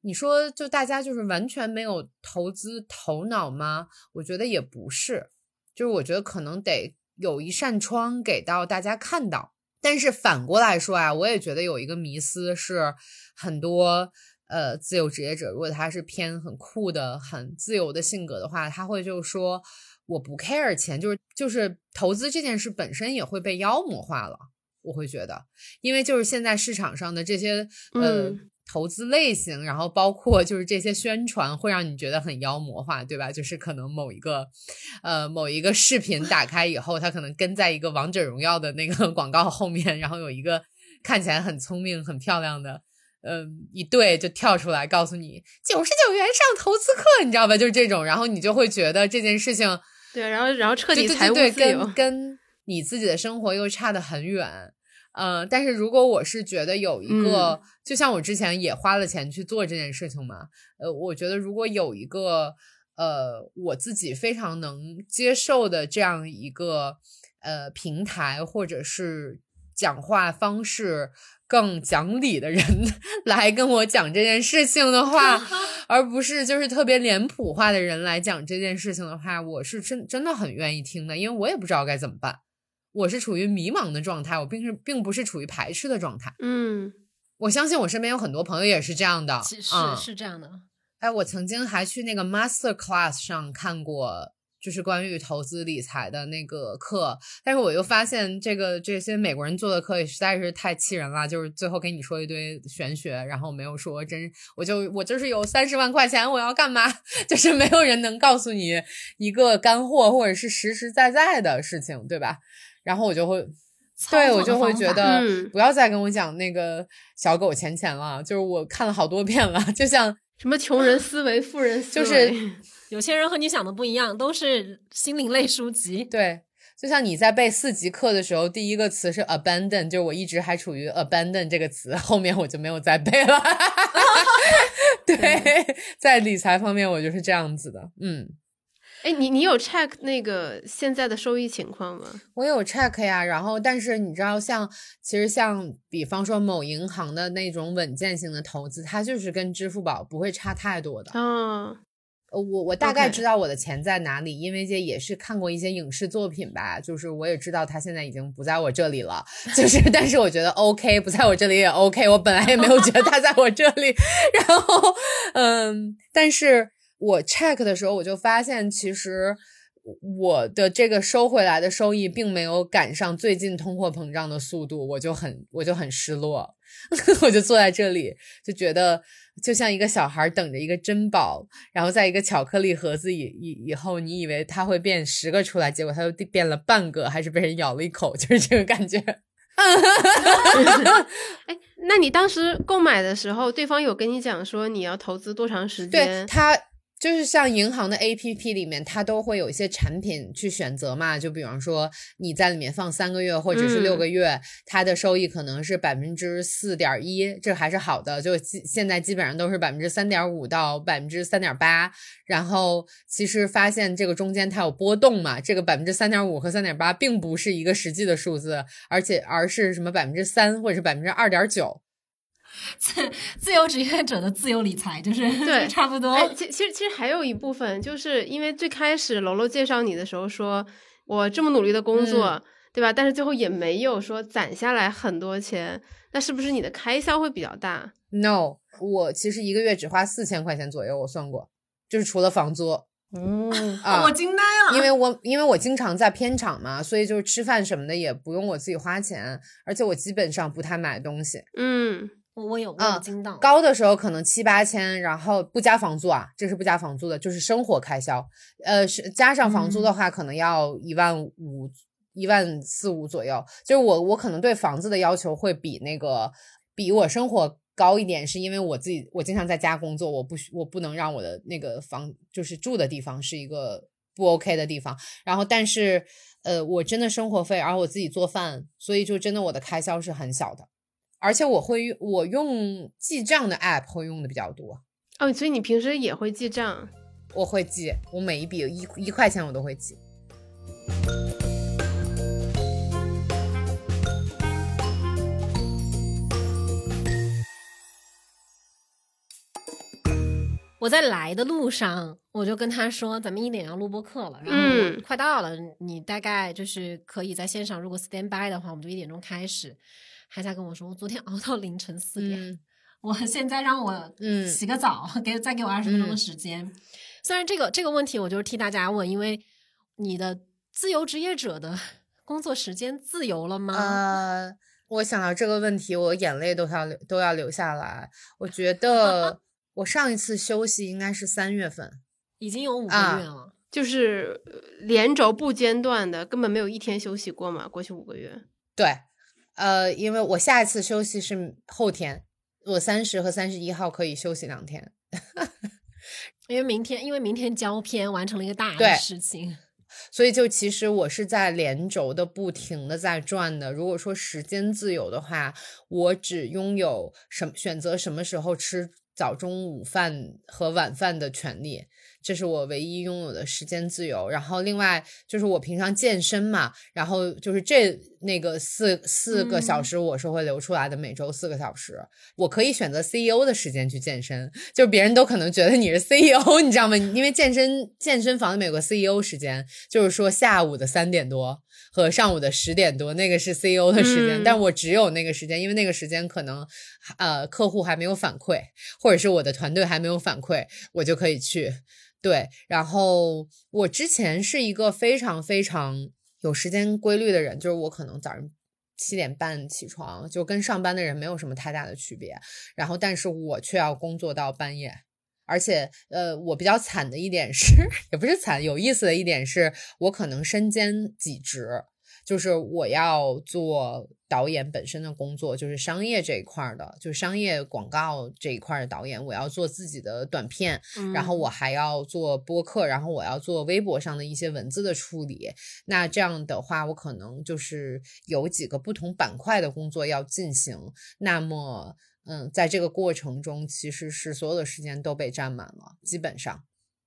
S2: 你说就大家就是完全没有投资头脑吗？我觉得也不是，就是我觉得可能得有一扇窗给到大家看到。但是反过来说啊，我也觉得有一个迷思是很多呃自由职业者，如果他是偏很酷的、很自由的性格的话，他会就说我不 care 钱，就是就是投资这件事本身也会被妖魔化了。我会觉得，因为就是现在市场上的这些呃、
S3: 嗯
S2: 投资类型，然后包括就是这些宣传，会让你觉得很妖魔化，对吧？就是可能某一个呃某一个视频打开以后，它可能跟在一个王者荣耀的那个 广告后面，然后有一个看起来很聪明、很漂亮的。嗯，一对就跳出来告诉你九十九元上投资课，你知道吧？就是这种，然后你就会觉得这件事情
S3: 对，然后然后彻底
S2: 对对跟。跟你自己的生活又差得很远。呃，但是如果我是觉得有一个，
S3: 嗯
S2: 就像我之前也花了钱去做这件事情嘛，呃，我觉得如果有一个呃我自己非常能接受的这样一个呃平台，或者是讲话方式更讲理的人 来跟我讲这件事情的话，而不是就是特别脸谱化的人来讲这件事情的话，我是真真的很愿意听的，因为我也不知道该怎么办。我是处于迷茫的状态，我并是并不是处于排斥的状态。
S3: 嗯，
S2: 我相信我身边有很多朋友也是这样的，
S1: 其实
S2: 嗯
S1: 是这样的。
S2: 哎，我曾经还去那个 master class 上看过，就是关于投资理财的那个课，但是我又发现这个这些美国人做的课也实在是太气人了，就是最后给你说一堆玄学，然后没有说真，我就我就是有三十万块钱，我要干嘛？就是没有人能告诉你一个干货或者是实实在在的事情，对吧？然后我就会。对，我就会觉得
S3: 嗯
S2: 不要再跟我讲那个小狗钱钱了，就是我看了好多遍了，就像
S3: 什么穷人思维、富人 思
S2: 就
S3: 维，
S2: 是
S1: 有些人和你想的不一样，都是心灵类书籍。
S2: 对，就像你在背四级课的时候，第一个词是 abandon，就是我一直还处于 abandon 这个词，后面我就没有再背了。对，在理财方面我就是这样子的，嗯。
S3: 哎，你你有 check 那个现在的收益情况吗？
S2: 我有 check 呀，然后但是你知道像，其实像比方说某银行的那种稳健型的投资，它就是跟支付宝不会差太多的。
S3: 啊，
S2: 呃，我我大概知道我的钱在哪里，因为这也是看过一些影视作品吧，就是我也知道它现在已经不在我这里了，就是但是我觉得 OK，不在我这里也 OK，我本来也没有觉得它在我这里，然后嗯，但是我 check 的时候我就发现，其实我的这个收回来的收益并没有赶上最近通货膨胀的速度，我就很我就很失落，我就坐在这里就觉得。就像一个小孩等着一个珍宝，然后在一个巧克力盒子以以以后，你以为它会变十个出来，结果它就变了半个，还是被人咬了一口，就是这个感觉。
S3: 哎，那你当时购买的时候，对方有跟你讲说你要投资多长时间
S2: 对
S3: 间？
S2: 它就是像银行的 A P P 里面，它都会有一些产品去选择嘛。就比方说你在里面放三个月或者是六
S3: 嗯
S2: 个月，它的收益可能是百分之四点一，这还是好的。就基现在基本上都是百分之三点五到百分之三点八。然后其实发现这个中间它有波动嘛，这个百分之三点五和三点八并不是一个实际的数字，而且而是什么百分之三或者是百分之二点九。
S1: 自自由职业者的自由理财就是
S3: 对
S1: 差不多。
S3: 哎，其其实其实还有一部分，就是因为最开始楼楼介绍你的时候说，我这么努力的工作，
S2: 嗯
S3: 对吧？但是最后也没有说攒下来很多钱，那是不是你的开销会比较大
S2: ？No，我其实一个月只花四千块钱左右，我算过，就是除了房租
S3: 嗯，
S2: 啊。
S1: 我惊呆了，
S2: 因为我因为我经常在片场嘛，所以就是吃饭什么的也不用我自己花钱，而且我基本上不太买东西。
S3: 嗯，
S1: 我我有我有惊到，
S2: 高的时候可能七八千，然后不加房租啊，这是不加房租的，就是生活开销。呃，是加上房租的话，可能要一万五、一万四五左右。就是我我可能对房子的要求会比那个比我生活高一点，是因为我自己我经常在家工作，我不我不能让我的那个房就是住的地方是一个不 OK 的地方。然后但是呃，我真的生活费，然后我自己做饭，所以就真的我的开销是很小的。而且我会我用记账的 app 会用的比较多
S3: 哦，所以你平时也会记账？
S2: 我会记，我每一笔一一块钱我都会记。
S1: 我在来的路上，我就跟他说，咱们一点要录播课了，然后快到了，你大概就是可以在线上，如果 stand by 的话，我们就一点钟开始。还在跟我说，我昨天熬到凌晨四点，我现在让我嗯洗个澡，给再给我二十分钟的时间。虽然这个这个问题，我就是替大家问，因为你的自由职业者的 工作时间自由了吗？
S2: 呃，我想到这个问题，我眼泪都要流都要流下来。我觉得 我上一次休息应该是三月份，
S1: 已经有五个月了，
S3: 就是连轴不间断的，根本没有一天休息过嘛。过去五个月，
S2: 对。呃，因为我下一次休息是后天，我三十和三十一号可以休息两天，
S1: 因为明天因为明天交片完成了一个大的事情，
S2: 所以就其实我是在连轴的不停的在转的。如果说时间自由的话，我只拥有什选择什么时候吃早中午饭和晚饭的权利。这是我唯一拥有的时间自由，然后另外就是我平常健身嘛，然后就是这那个四四个小时我是会留出来的，每周四个小时，我可以选择 CEO 的时间去健身，就别人都可能觉得你是 CEO，你知道吗？因为健身健身房里面有个 CEO 时间，就是说下午的三点多和上午的十点多，那个是 CEO 的时间，但我只有那个时间，因为那个时间可能呃客户还没有反馈，或者是我的团队还没有反馈，我就可以去。对，然后我之前是一个非常非常有时间规律的人，就是我可能早上七点半起床，就跟上班的人没有什么太大的区别。然后，但是我却要工作到半夜，而且，呃，我比较惨的一点是，也不是惨，有意思的一点是我可能身兼几职。就是我要做导演本身的工作，就是商业这一块的，就是商业广告这一块的导演。我要做自己的短片，然后我还要做播客，然后我要做微博上的一些文字的处理。那这样的话，我可能就是有几个不同板块的工作要进行。那么，嗯，在这个过程中，其实是所有的时间都被占满了，基本上。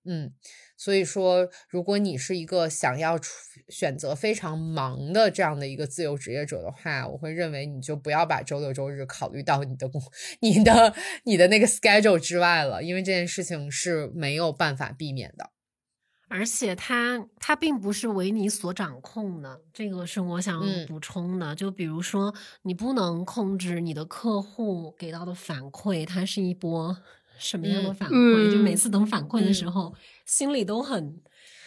S2: 嗯，所以说，如果你是一个想要选择非常忙的这样的一个自由职业者的话，我会认为你就不要把周六周日考虑到你的工、你的、你的那个 schedule 之外了，因为这件事情是没有办法避免的。
S1: 而且它它并不是为你所掌控的，这个是我想补充的。就比如说，你不能控制你的客户给到的反馈，它是一波。什么样的反馈？就每次等反馈的时候，心里都很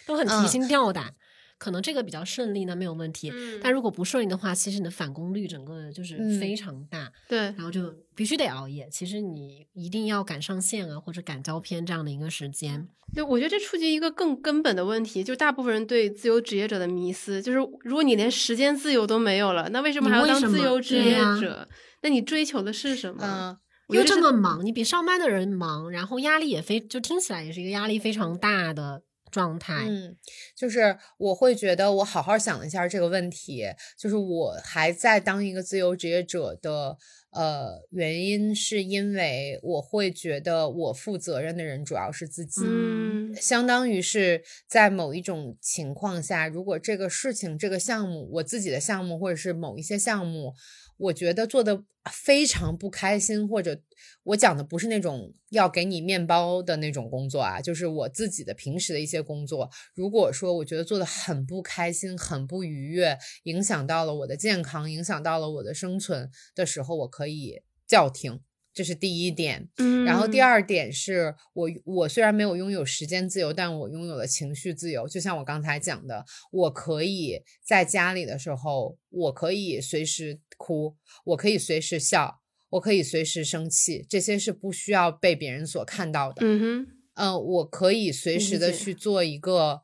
S1: 都很提心吊胆。可能这个比较顺利，那没有问题。但如果不顺利的话，其实你的返工率整个就是非常大。
S3: 对，
S1: 然后就必须得熬夜。其实你一定要赶上线啊，或者赶胶片这样的一个时间。
S3: 对，我觉得这触及一个更根本的问题，就大部分人对自由职业者的迷思，就是如果你连时间自由都没有了，那为什么还要当自由职业者？那你追求的是什么？
S1: 又这么忙，你比上班的人忙，然后压力也非就听起来也是一个压力非常大的状态。
S2: 嗯，就是我会觉得我好好想了一下这个问题，就是我还在当一个自由职业者的呃原因，是因为我会觉得我负责任的人主要是自己，
S3: 嗯，
S2: 相当于是在某一种情况下，如果这个事情、这个项目，我自己的项目或者是某一些项目。我觉得做的非常不开心，或者我讲的不是那种要给你面包的那种工作啊，就是我自己的平时的一些工作。如果说我觉得做的很不开心、很不愉悦，影响到了我的健康，影响到了我的生存的时候，我可以叫停。这是第一点，
S3: 嗯，
S2: 然后第二点是我我虽然没有拥有时间自由，但我拥有了情绪自由。就像我刚才讲的，我可以在家里的时候，我可以随时哭，我可以随时笑，我可以随时生气，这些是不需要被别人所看到的。
S3: 嗯哼，
S2: 嗯，我可以随时的去做一个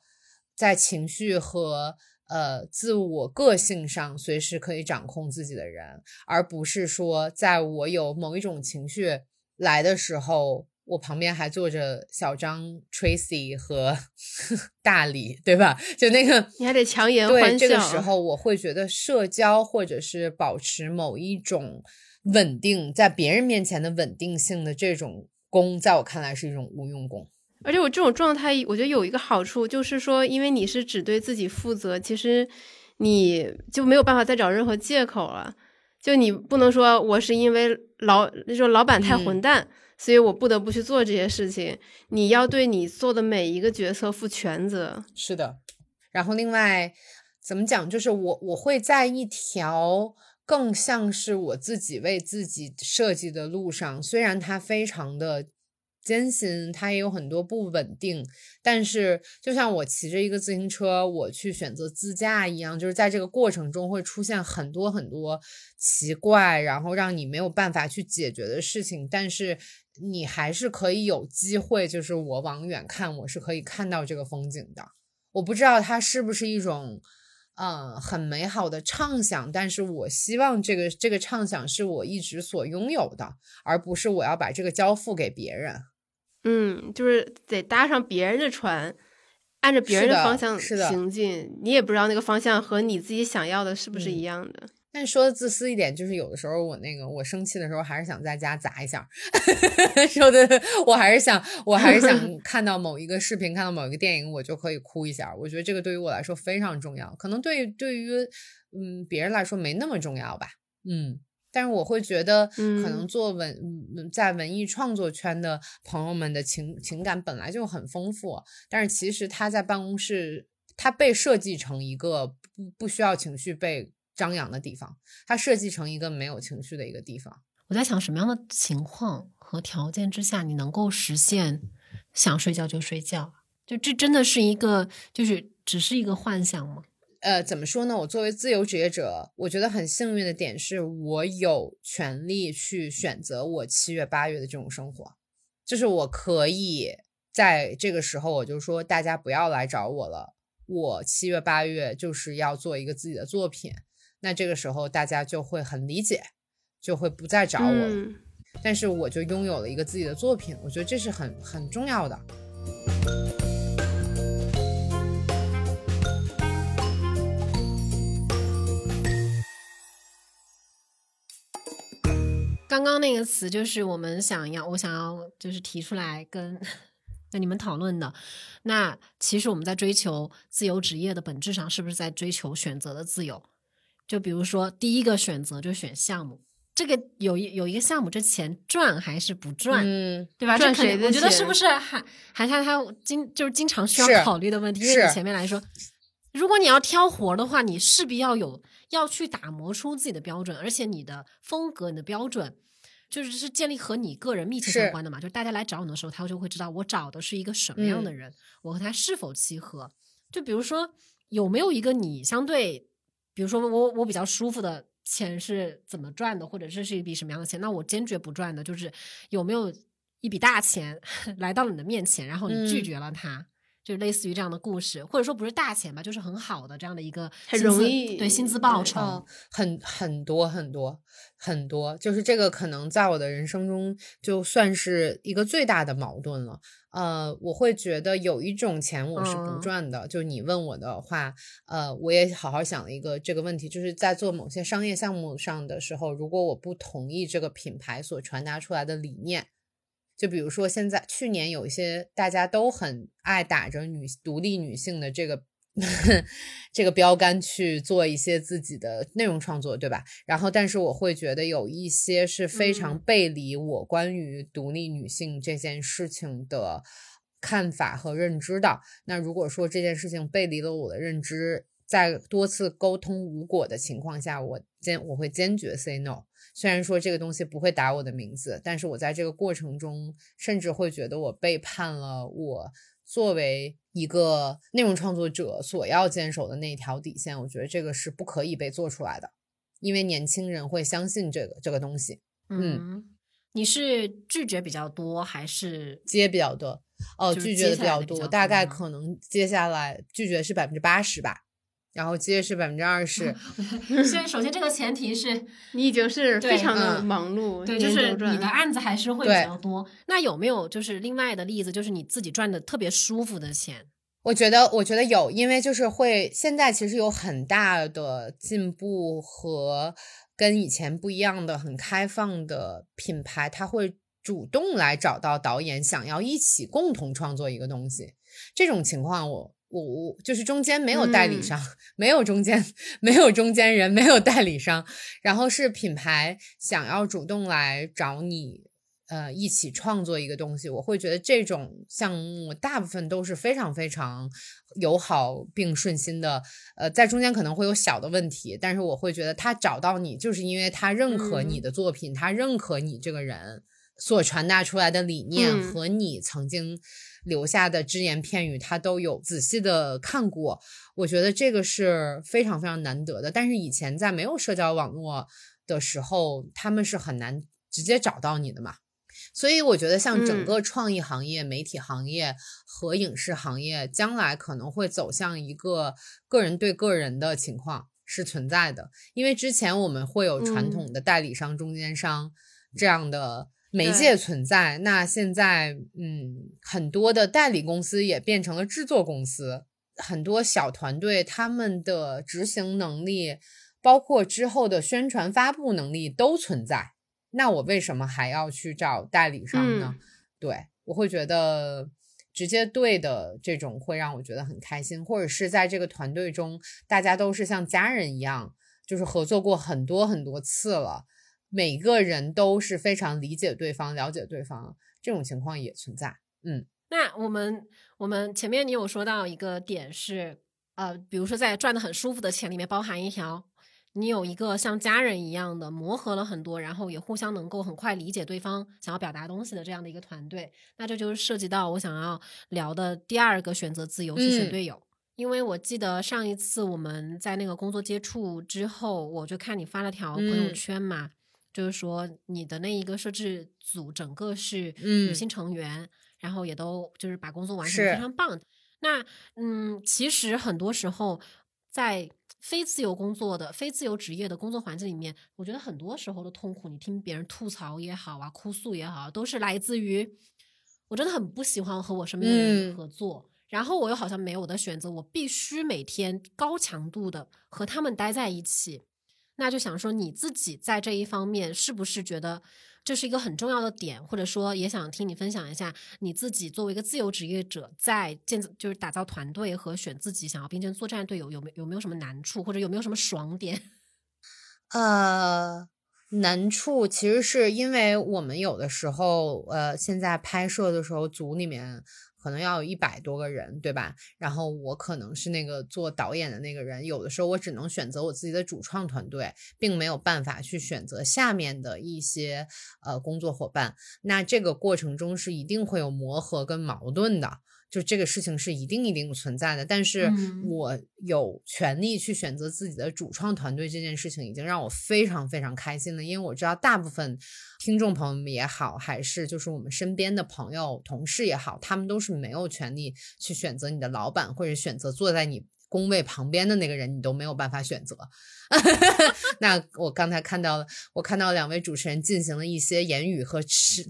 S2: 在情绪和呃自我个性上随时可以掌控自己的人，而不是说在我有某一种情绪来的时候，我旁边还坐着小张、Tracy 和 大李，对吧？就那个
S3: 你还得强颜
S2: 对，
S3: 欢
S2: 这个时候我会觉得社交或者是保持某一种稳定，在别人面前的稳定性的这种功，在我看来是一种无用功。
S3: 而且我这种状态，我觉得有一个好处，就是说，因为你是只对自己负责，其实你就没有办法再找任何借口了。就你不能说我是因为老那种老板太
S2: 嗯
S3: 混蛋，所以我不得不去做这些事情。你要对你做的每一个决策负全责。
S2: 是的，然后另外怎么讲，就是我我会在一条更像是我自己为自己设计的路上，虽然它非常的艰辛，它也有很多不稳定，但是就像我骑着一个自行车，我去选择自驾一样，就是在这个过程中会出现很多很多奇怪，然后让你没有办法去解决的事情，但是你还是可以有机会，就是我往远看，我是可以看到这个风景的。我不知道它是不是一种，嗯，很美好的畅想，但是我希望这个这个畅想是我一直所拥有的，而不是我要把这个交付给别人。
S3: 嗯，就是得搭上别人的船，按照别人
S2: 的
S3: 方向行进。你也不知道那个方向和你自己想要的是不是
S2: 嗯
S3: 一样的。
S2: 但说的自私一点，就是有的时候我那个我生气的时候，还是想在家砸一下。说的我还是想，我还是想 看到某一个视频，看到某一个电影，我就可以哭一下。我觉得这个对于我来说非常重要，可能对对于嗯别人来说没那么重要吧。嗯，但是我会觉得，可能
S3: 嗯
S2: 做文嗯在文艺创作圈的朋友们的情情感本来就很丰富，但是其实他在办公室，他被设计成一个不不需要情绪被张扬的地方，他设计成一个没有情绪的一个地方。
S1: 我在想什么样的情况和条件之下，你能够实现想睡觉就睡觉？就这真的是一个，就是只是一个幻想吗？
S2: 呃，怎么说呢？我作为自由职业者，我觉得很幸运的点是我有权利去选择我七月八月的这种生活，就是我可以在这个时候，我就说大家不要来找我了，我七月八月就是要做一个自己的作品，那这个时候大家就会很理解，就会不再找我了。
S3: 嗯
S2: 但是我就拥有了一个自己的作品，我觉得这是很很重要的。
S1: 刚刚那个词就是我们想要，我想要就是提出来跟那你们讨论的。那其实我们在追求自由职业的本质上，是不是在追求选择的自由？就比如说第一个选择就选项目，这个有一有一个项目，这钱赚还是不赚？
S2: 嗯，
S1: 对吧？
S3: 赚谁的钱
S1: 我觉得是不是还还像他经就是经常需要考虑的问题？因为你前面来说，如果你要挑活的话，你势必要有要去打磨出自己的标准，而且你的风格、你的标准。就是是建立和你个人密切相关的嘛，就大家来找你的时候，他就会知道我找的是一个什么样的
S2: 嗯
S1: 人，我和他是否契合。就比如说，有没有一个你相对，比如说我我比较舒服的钱是怎么赚的，或者这是一笔什么样的钱？那我坚决不赚的，就是有没有一笔大钱 来到了你的面前，然后你拒
S2: 嗯
S1: 绝了它，就类似于这样的故事，或者说不是大钱吧，就是很好的这样的一个
S3: 很容易
S1: 对薪资报酬。
S2: 嗯，很很多很多很多，就是这个可能在我的人生中就算是一个最大的矛盾了。呃，我会觉得有一种钱我是不
S1: 嗯
S2: 赚的，就你问我的话，呃，我也好好想了一个这个问题，就是在做某些商业项目上的时候，如果我不同意这个品牌所传达出来的理念。就比如说，现在去年有一些大家都很爱打着女独立女性的这个 这个标杆去做一些自己的内容创作，对吧？然后，但是我会觉得有一些是非常
S3: 嗯
S2: 背离我关于独立女性这件事情的看法和认知的。那如果说这件事情背离了我的认知，在多次沟通无果的情况下，我坚我会坚决 say no。虽然说这个东西不会打我的名字，但是我在这个过程中，甚至会觉得我背叛了我作为一个内容创作者所要坚守的那一条底线。我觉得这个是不可以被做出来的，因为年轻人会相信这个这个东西。
S1: 嗯，你是拒绝比较多还是
S2: 接比较多？哦，拒绝的比较多，大概可能接下来拒绝是百分之八十吧。然后接是百分之二十，
S1: 先首先这个前提是
S3: 你已经是非常的忙碌，
S1: 对，就是你的案子还是会比较多。那有没有就是另外的例子，就是你自己赚的特别舒服的钱？
S2: 我觉得，我觉得有，因为就是会现在其实有很大的进步和跟以前不一样的很开放的品牌，他会主动来找到导演，想要一起共同创作一个东西。这种情况我。我我就是中间没有代理商，没有中间，没有中间人，没有代理商，然后是品牌想要主动来找你，呃，一起创作一个东西。我会觉得这种项目大部分都是非常非常友好并顺心的，呃，在中间可能会有小的问题，但是我会觉得他找到你，就是因为他认可你的作品，他认可你这个人所传达出来的理念和你曾经。留下的只言片语，他都有仔细的看过，我觉得这个是非常非常难得的。但是以前在没有社交网络的时候，他们是很难直接找到你的嘛。所以我觉得，像整个创意行业、媒体行业和影视行业，将来可能会走向一个个人对个人的情况是存在的。因为之前我们会有传统的代理商、中间商这样的。媒介存在，那现在，嗯，很多的代理公司也变成了制作公司，很多小团队他们的执行能力，包括之后的宣传发布能力都存在。那我为什么还要去找代理商呢？对我会觉得直接对的这种会让我觉得很开心，或者是在这个团队中，大家都是像家人一样，就是合作过很多很多次了。每个人都是非常理解对方、了解对方，这种情况也存在。嗯，
S1: 那我们我们前面你有说到一个点是，呃，比如说在赚的很舒服的钱里面包含一条，你有一个像家人一样的磨合了很多，然后也互相能够很快理解对方想要表达东西的这样的一个团队。那这就是涉及到我想要聊的第二个选择自由是选队友，因为我记得上一次我们在那个工作接触之后，我就看你发了条朋友圈嘛。就是说，你的那一个摄制组整个是女性成员，然后也都就是把工作完成的非常棒。那嗯，其实很多时候在非自由工作的、非自由职业的工作环境里面，我觉得很多时候的痛苦，你听别人吐槽也好啊，哭诉也好，都是来自于我真的很不喜欢和我身边的人合作，然后我又好像没有我的选择，我必须每天高强度的和他们待在一起。那就想说你自己在这一方面是不是觉得这是一个很重要的点，或者说也想听你分享一下你自己作为一个自由职业者在建就是打造团队和选自己想要并肩作战队友有没有没有什么难处，或者有没有什么爽点？
S2: 呃，难处其实是因为我们有的时候呃现在拍摄的时候组里面。可能要有一百多个人，对吧？然后我可能是那个做导演的那个人，有的时候我只能选择我自己的主创团队，并没有办法去选择下面的一些呃工作伙伴。那这个过程中是一定会有磨合跟矛盾的。就这个事情是一定一定存在的，但是我有权利去选择自己的主创团队这件事情，已经让我非常非常开心了。因为我知道大部分听众朋友们也好，还是就是我们身边的朋友、同事也好，他们都是没有权利去选择你的老板，或者选择坐在你工位旁边的那个人，你都没有办法选择。那我刚才看到了，我看到两位主持人进行了一些言语和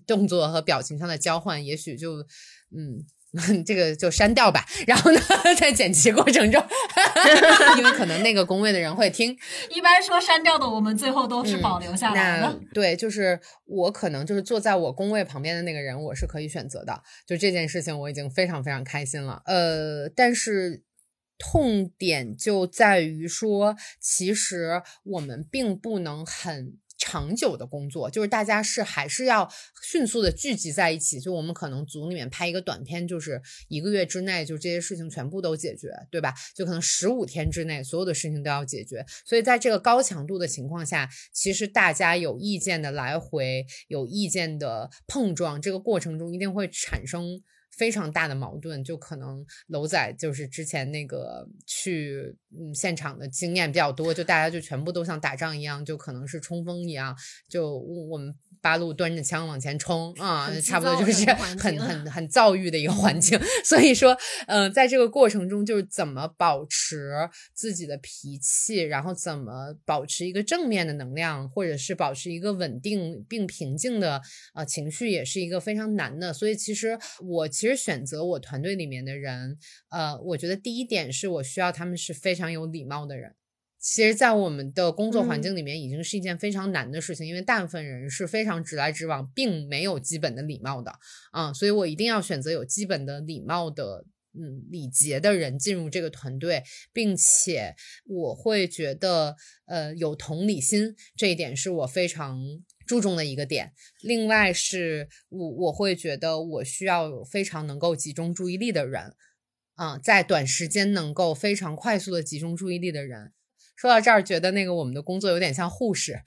S2: 动作和表情上的交换，也许就嗯。这个就删掉吧，然后呢，在剪辑过程中，因为可能那个工位的人会听。
S1: 一般说删掉的，我们最后都是保留下来的。
S2: 对，就是我可能就是坐在我工位旁边的那个人，我是可以选择的。就这件事情，我已经非常非常开心了。呃，但是痛点就在于说，其实我们并不能很。长久的工作就是大家是还是要迅速的聚集在一起，就我们可能组里面拍一个短片，就是一个月之内就这些事情全部都解决，对吧？就可能十五天之内所有的事情都要解决。所以在这个高强度的情况下，其实大家有意见的来回，有意见的碰撞，这个过程中一定会产生。非常大的矛盾，就可能楼仔就是之前那个去嗯现场的经验比较多，就大家就全部都像打仗一样，就可能是冲锋一样，就我们。八路端着枪往前冲啊，差不多就是很很很躁郁的一个环境。所以说，嗯，在这个过程中，就是怎么保持自己的脾气，然后怎么保持一个正面的能量，或者是保持一个稳定并平静的呃情绪，也是一个非常难的。所以，其实我其实选择我团队里面的人，呃，我觉得第一点是我需要他们是非常有礼貌的人。其实，在我们的工作环境里面，已经是一件非常难的事情，因为大部分人是非常直来直往，并没有基本的礼貌的啊，所以我一定要选择有基本的礼貌的，嗯，礼节的人进入这个团队，并且我会觉得，呃，有同理心，这一点是我非常注重的一个点。另外，是我我会觉得我需要有非常能够集中注意力的人，啊，在短时间能够非常快速的集中注意力的人。说到这儿，觉得那个我们的工作有点像护士，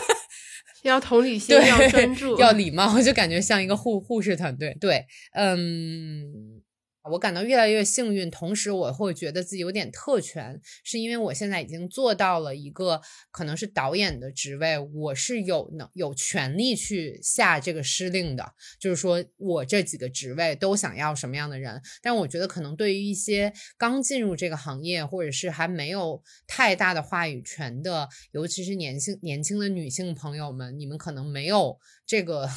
S3: 要同理心，要专注，
S2: 要礼貌，就感觉像一个护护士团队。对，嗯。我感到越来越幸运，同时我会觉得自己有点特权，是因为我现在已经做到了一个可能是导演的职位，我是有能有权利去下这个施令的，就是说我这几个职位都想要什么样的人。但我觉得可能对于一些刚进入这个行业，或者是还没有太大的话语权的，尤其是年轻年轻的女性朋友们，你们可能没有这个。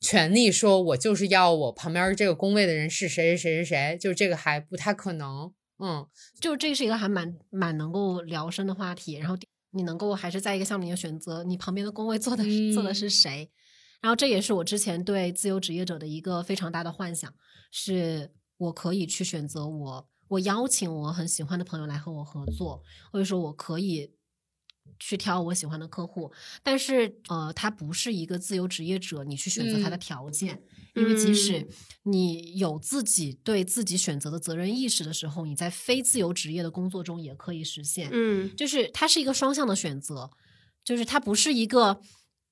S2: 权利说，我就是要我旁边这个工位的人是谁谁谁谁谁，就这个还不太可能。嗯，
S1: 就这是一个还蛮蛮能够聊深的话题。然后你能够还是在一个项目里面选择你旁边的工位坐的坐的是谁，然后这也是我之前对自由职业者的一个非常大的幻想，是我可以去选择我我邀请我很喜欢的朋友来和我合作，或者说我可以。去挑我喜欢的客户，但是呃，他不是一个自由职业者，你去选择他的条件，因为即使你有自己对自己选择的责任意识的时候，你在非自由职业的工作中也可以实现。
S3: 嗯，
S1: 就是它是一个双向的选择，就是它不是一个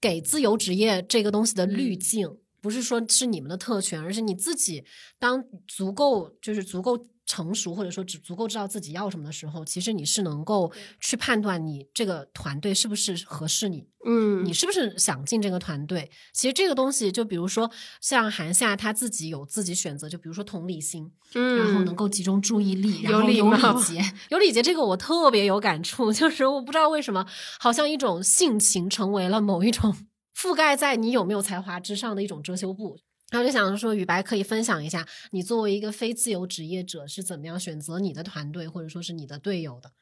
S1: 给自由职业这个东西的滤镜，不是说是你们的特权，而是你自己当足够就是足够。成熟或者说只足够知道自己要什么的时候，其实你是能够去判断你这个团队是不是合适你，
S3: 嗯，
S1: 你是不是想进这个团队？其实这个东西，就比如说像韩夏他自己有自己选择，就比如说同理心，
S3: 嗯，
S1: 然后能够集中注意力，然后
S3: 有
S1: 礼节，有礼节这个我特别有感触，就是我不知道为什么，好像一种性情成为了某一种 覆盖在你有没有才华之上的一种遮羞布。然后就想说，雨白可以分享一下，你作为一个非自由职业者是怎么样选择你的团队或者说是你的队友的？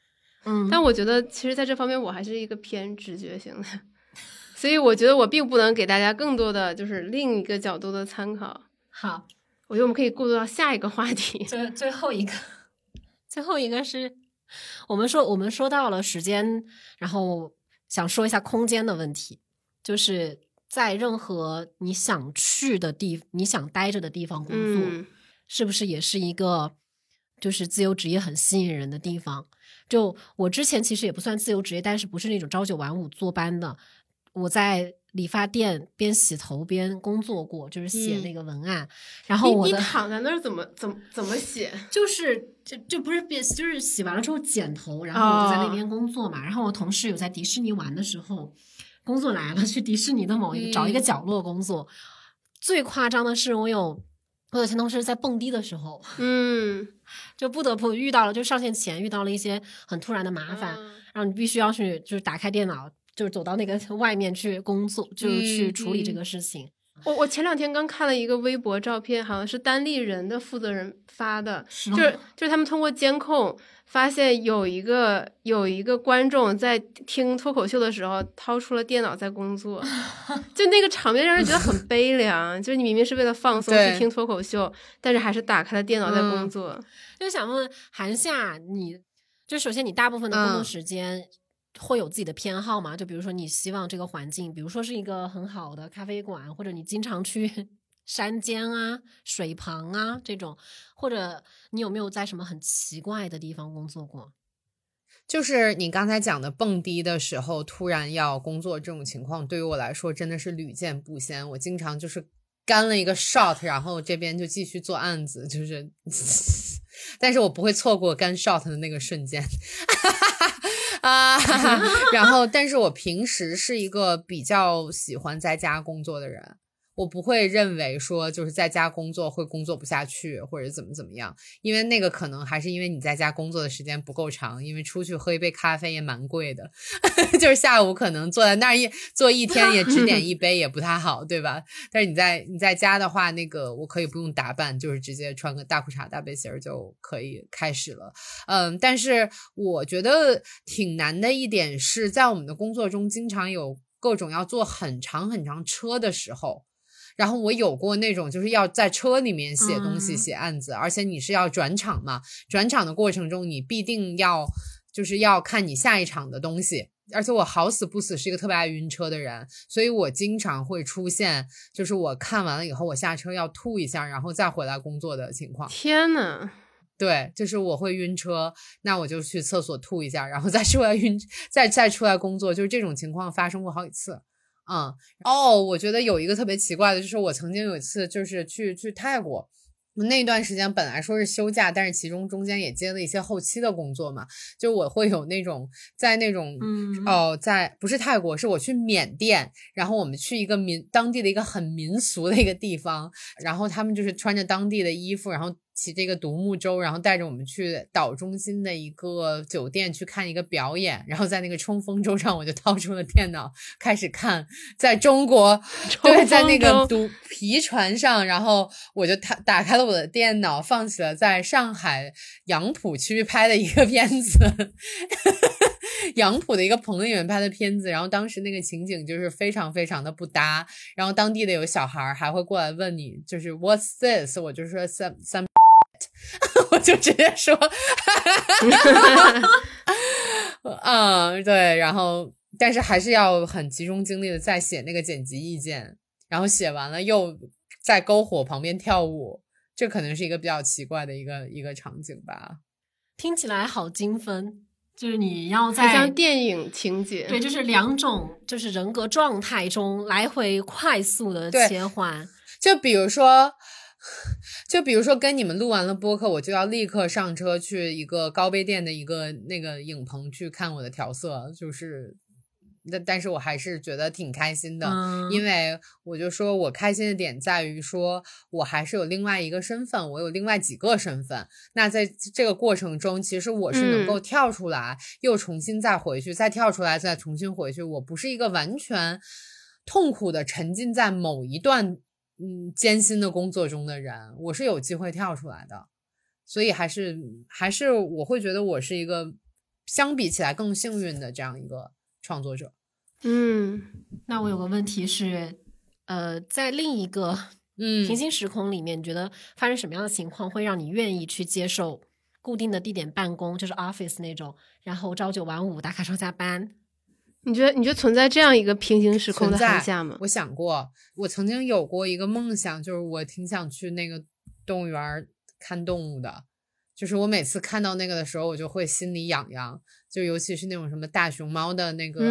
S3: 嗯，但我觉得其实在这方面我还是一个偏直觉型的，所以我觉得我并不能给大家更多的就是另一个角度的参考。
S1: 好，
S3: 我觉得我们可以过渡到下一个话题，
S1: 最最后一个，最后一个是我们说我们说到了时间，然后想说一下空间的问题，就是。在任何你想去的地，你想待着的地方工作，是不是也是一个就是自由职业很吸引人的地方？就我之前其实也不算自由职业，但是不是那种朝九晚五坐班的。我在理发店边洗头边工作过，就是写那个文案。然后我
S3: 你躺在那儿怎么怎么怎么写？
S1: 就是就就不是边就是洗完了之后剪头，然后我就在那边工作嘛。然后我同事有在迪士尼玩的时候。工作来了，去迪士尼的某一个找一个角落工作。最夸张的是，我有我有前同事在蹦迪的时候，
S3: 嗯，
S1: 就不得不遇到了，就上线前遇到了一些很突然的麻烦，然后你必须要去，就是打开电脑，就是走到那个外面去工作，就是去处理这个事情。
S3: 我我前两天刚看了一个微博照片，好像是单立人的负责人发的，就是就是他们通过监控。发现有一个有一个观众在听脱口秀的时候掏出了电脑在工作，就那个场面让人觉得很悲凉。就是你明明是为了放松去听脱口秀，但是还是打开了电脑在工作。
S1: 就想问韩夏，你就首先你大部分的工作时间会有自己的偏好吗？就比如说你希望这个环境，比如说是一个很好的咖啡馆，或者你经常去。山间啊，水旁啊，这种，或者你有没有在什么很奇怪的地方工作过？
S2: 就是你刚才讲的蹦迪的时候突然要工作这种情况，对于我来说真的是屡见不鲜。我经常就是干了一个 shot，然后这边就继续做案子，就是，但是我不会错过干 shot 的那个瞬间，啊，然后，但是我平时是一个比较喜欢在家工作的人。我不会认为说就是在家工作会工作不下去或者怎么怎么样，因为那个可能还是因为你在家工作的时间不够长，因为出去喝一杯咖啡也蛮贵的，就是下午可能坐在那儿一坐一 天也只点一杯也不太好，对吧？但是你在你在家的话，那个我可以不用打扮，就是直接穿个大裤衩大背心儿就可以开始了。嗯，但是我觉得挺难的一点是在我们的工作中，经常有各种要坐很长很长车的时候。然后我有过那种，就是要在车里面写东西、写案子，而且你是要转场嘛，转场的过程中你必定要就是要看你下一场的东西，而且我好死不死是一个特别爱晕车的人，所以我经常会出现，就是我看完了以后我下车要吐一下，然后再回来工作的情况。
S3: 天呐，
S2: 对，就是我会晕车，那我就去厕所吐一下，然后再出来晕，再再出来工作，就是这种情况发生过好几次。嗯，哦，我觉得有一个特别奇怪的，就是我曾经有一次就是去去泰国，那段时间本来说是休假，但是其中中间也接了一些后期的工作嘛，就我会有那种在那种哦，在不是泰国，是我去缅甸，然后我们去一个民当地的一个很民俗的一个地方，然后他们就是穿着当地的衣服，然后。骑这个独木舟，然后带着我们去岛中心的一个酒店去看一个表演，然后在那个冲锋舟上，我就掏出了电脑开始看。在中国，对，在那个独皮船上，然后我就打打开了我的电脑，放起了在上海杨浦区拍的一个片子，杨浦的一个朋友里面拍的片子。然后当时那个情景就是非常非常的不搭，然后当地的有小孩还会过来问你，就是 What's this？我就说 some some。我就直接说，嗯，对，然后但是还是要很集中精力的在写那个剪辑意见，然后写完了又在篝火旁边跳舞，这可能是一个比较奇怪的一个一个场景吧。
S1: 听起来好精分，就是你要在
S3: 像电影情节，
S1: 对，就是两种就是人格状态中来回快速的切换，
S2: 就比如说。就比如说，跟你们录完了播客，我就要立刻上车去一个高碑店的一个那个影棚去看我的调色，就是，但但是我还是觉得挺开心的，因为我就说我开心的点在于说，我还是有另外一个身份，我有另外几个身份。那在这个过程中，其实我是能够跳出来，又重新再回去，再跳出来，再重新回去。我不是一个完全痛苦的沉浸在某一段。嗯，艰辛的工作中的人，我是有机会跳出来的，所以还是还是我会觉得我是一个相比起来更幸运的这样一个创作者。
S3: 嗯，
S1: 那我有个问题是，呃，在另一个
S2: 嗯
S1: 平行时空里面，你觉得发生什么样的情况会让你愿意去接受固定的地点办公，就是 office 那种，然后朝九晚五打卡上下班？
S3: 你觉得你觉得存在这样一个平行时空的寒假吗？
S2: 我想过，我曾经有过一个梦想，就是我挺想去那个动物园看动物的。就是我每次看到那个的时候，我就会心里痒痒。就尤其是那种什么大熊猫的那个，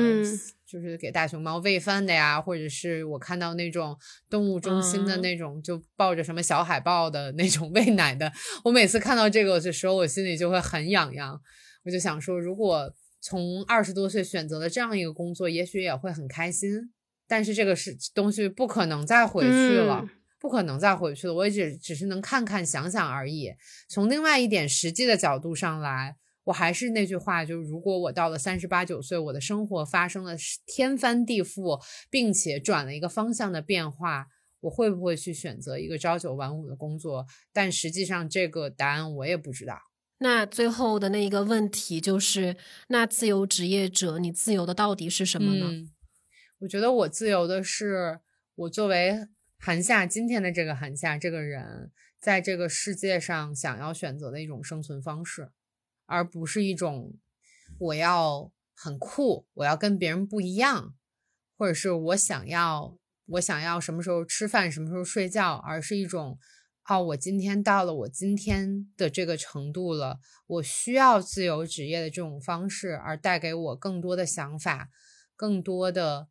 S2: 就是给大熊猫喂饭的呀，或者是我看到那种动物中心的那种，就抱着什么小海豹的那种 喂奶的。我每次看到这个的时候，我心里就会很痒痒。我就想说，如果。从二十多岁选择了这样一个工作，也许也会很开心，但是这个是东西不可能再回去了，不可能再回去了。我也只只是能看看、想想而已。从另外一点实际的角度上来，我还是那句话，就是如果我到了三十八九岁，我的生活发生了天翻地覆，并且转了一个方向的变化，我会不会去选择一个朝九晚五的工作？但实际上，这个答案我也不知道。
S1: 那最后的那一个问题就是，那自由职业者，你自由的到底是什么呢？
S2: 我觉得我自由的是，我作为韩夏今天的这个韩夏这个人，在这个世界上想要选择的一种生存方式，而不是一种我要很酷，我要跟别人不一样，或者是我想要我想要什么时候吃饭，什么时候睡觉，而是一种。哦，我今天到了我今天的这个程度了，我需要自由职业的这种方式，而带给我更多的想法、更多的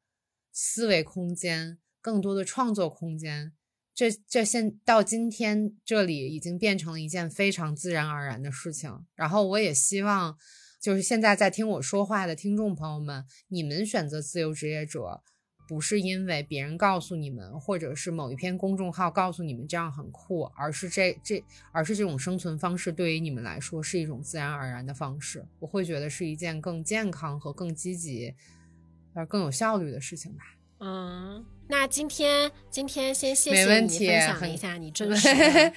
S2: 思维空间、更多的创作空间，这这现到今天这里已经变成了一件非常自然而然的事情。然后我也希望，就是现在在听我说话的听众朋友们，你们选择自由职业者。不是因为别人告诉你们，或者是某一篇公众号告诉你们这样很酷，而是这这，而是这种生存方式对于你们来说是一种自然而然的方式。我会觉得是一件更健康和更积极，而更有效率的事情吧。
S1: 嗯，那今天今天先谢
S2: 谢你
S1: 分享一下你真 实的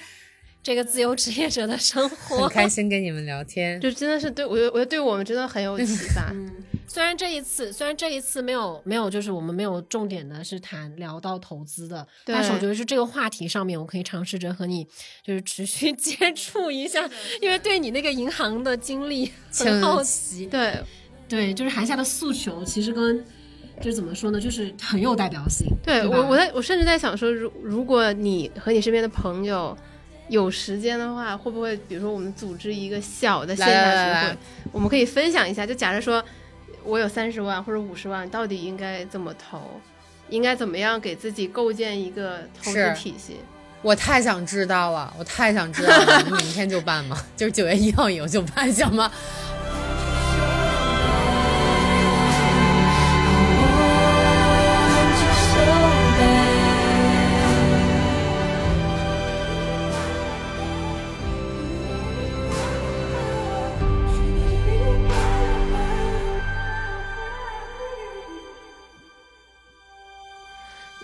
S1: 这个自由职业者的生活，
S2: 很开心跟你们聊天，
S3: 就真的是对我，我觉得对我们真的很有启发。
S1: 嗯虽然这一次，虽然这一次没有没有，就是我们没有重点的是谈聊到投资的，但是我觉得是这个话题上面，我可以尝试着和你就是持续 接触一下，因为对你那个银行的经历很好奇。
S3: 对，
S1: 对，就是韩夏的诉求其实跟就是怎么说呢，就是很有代表性。
S3: 对我，我在我甚至在想说，如如果你和你身边的朋友有时间的话，会不会比如说我们组织一个小的线下聚会，我们可以分享一下，就假设说。我有三十万或者五十万，到底应该怎么投？应该怎么样给自己构建一个投资体系？
S2: 我太想知道了，我太想知道了。明天就办吗？就是九月一号以后就办，行吗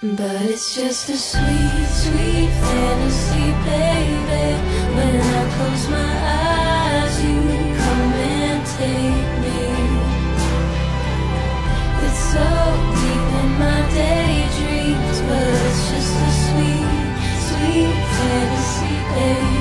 S2: But it's just a sweet, sweet fantasy, baby. When I close my eyes,
S4: you come and take me. It's so deep in my daydreams, but it's just a sweet, sweet fantasy, baby.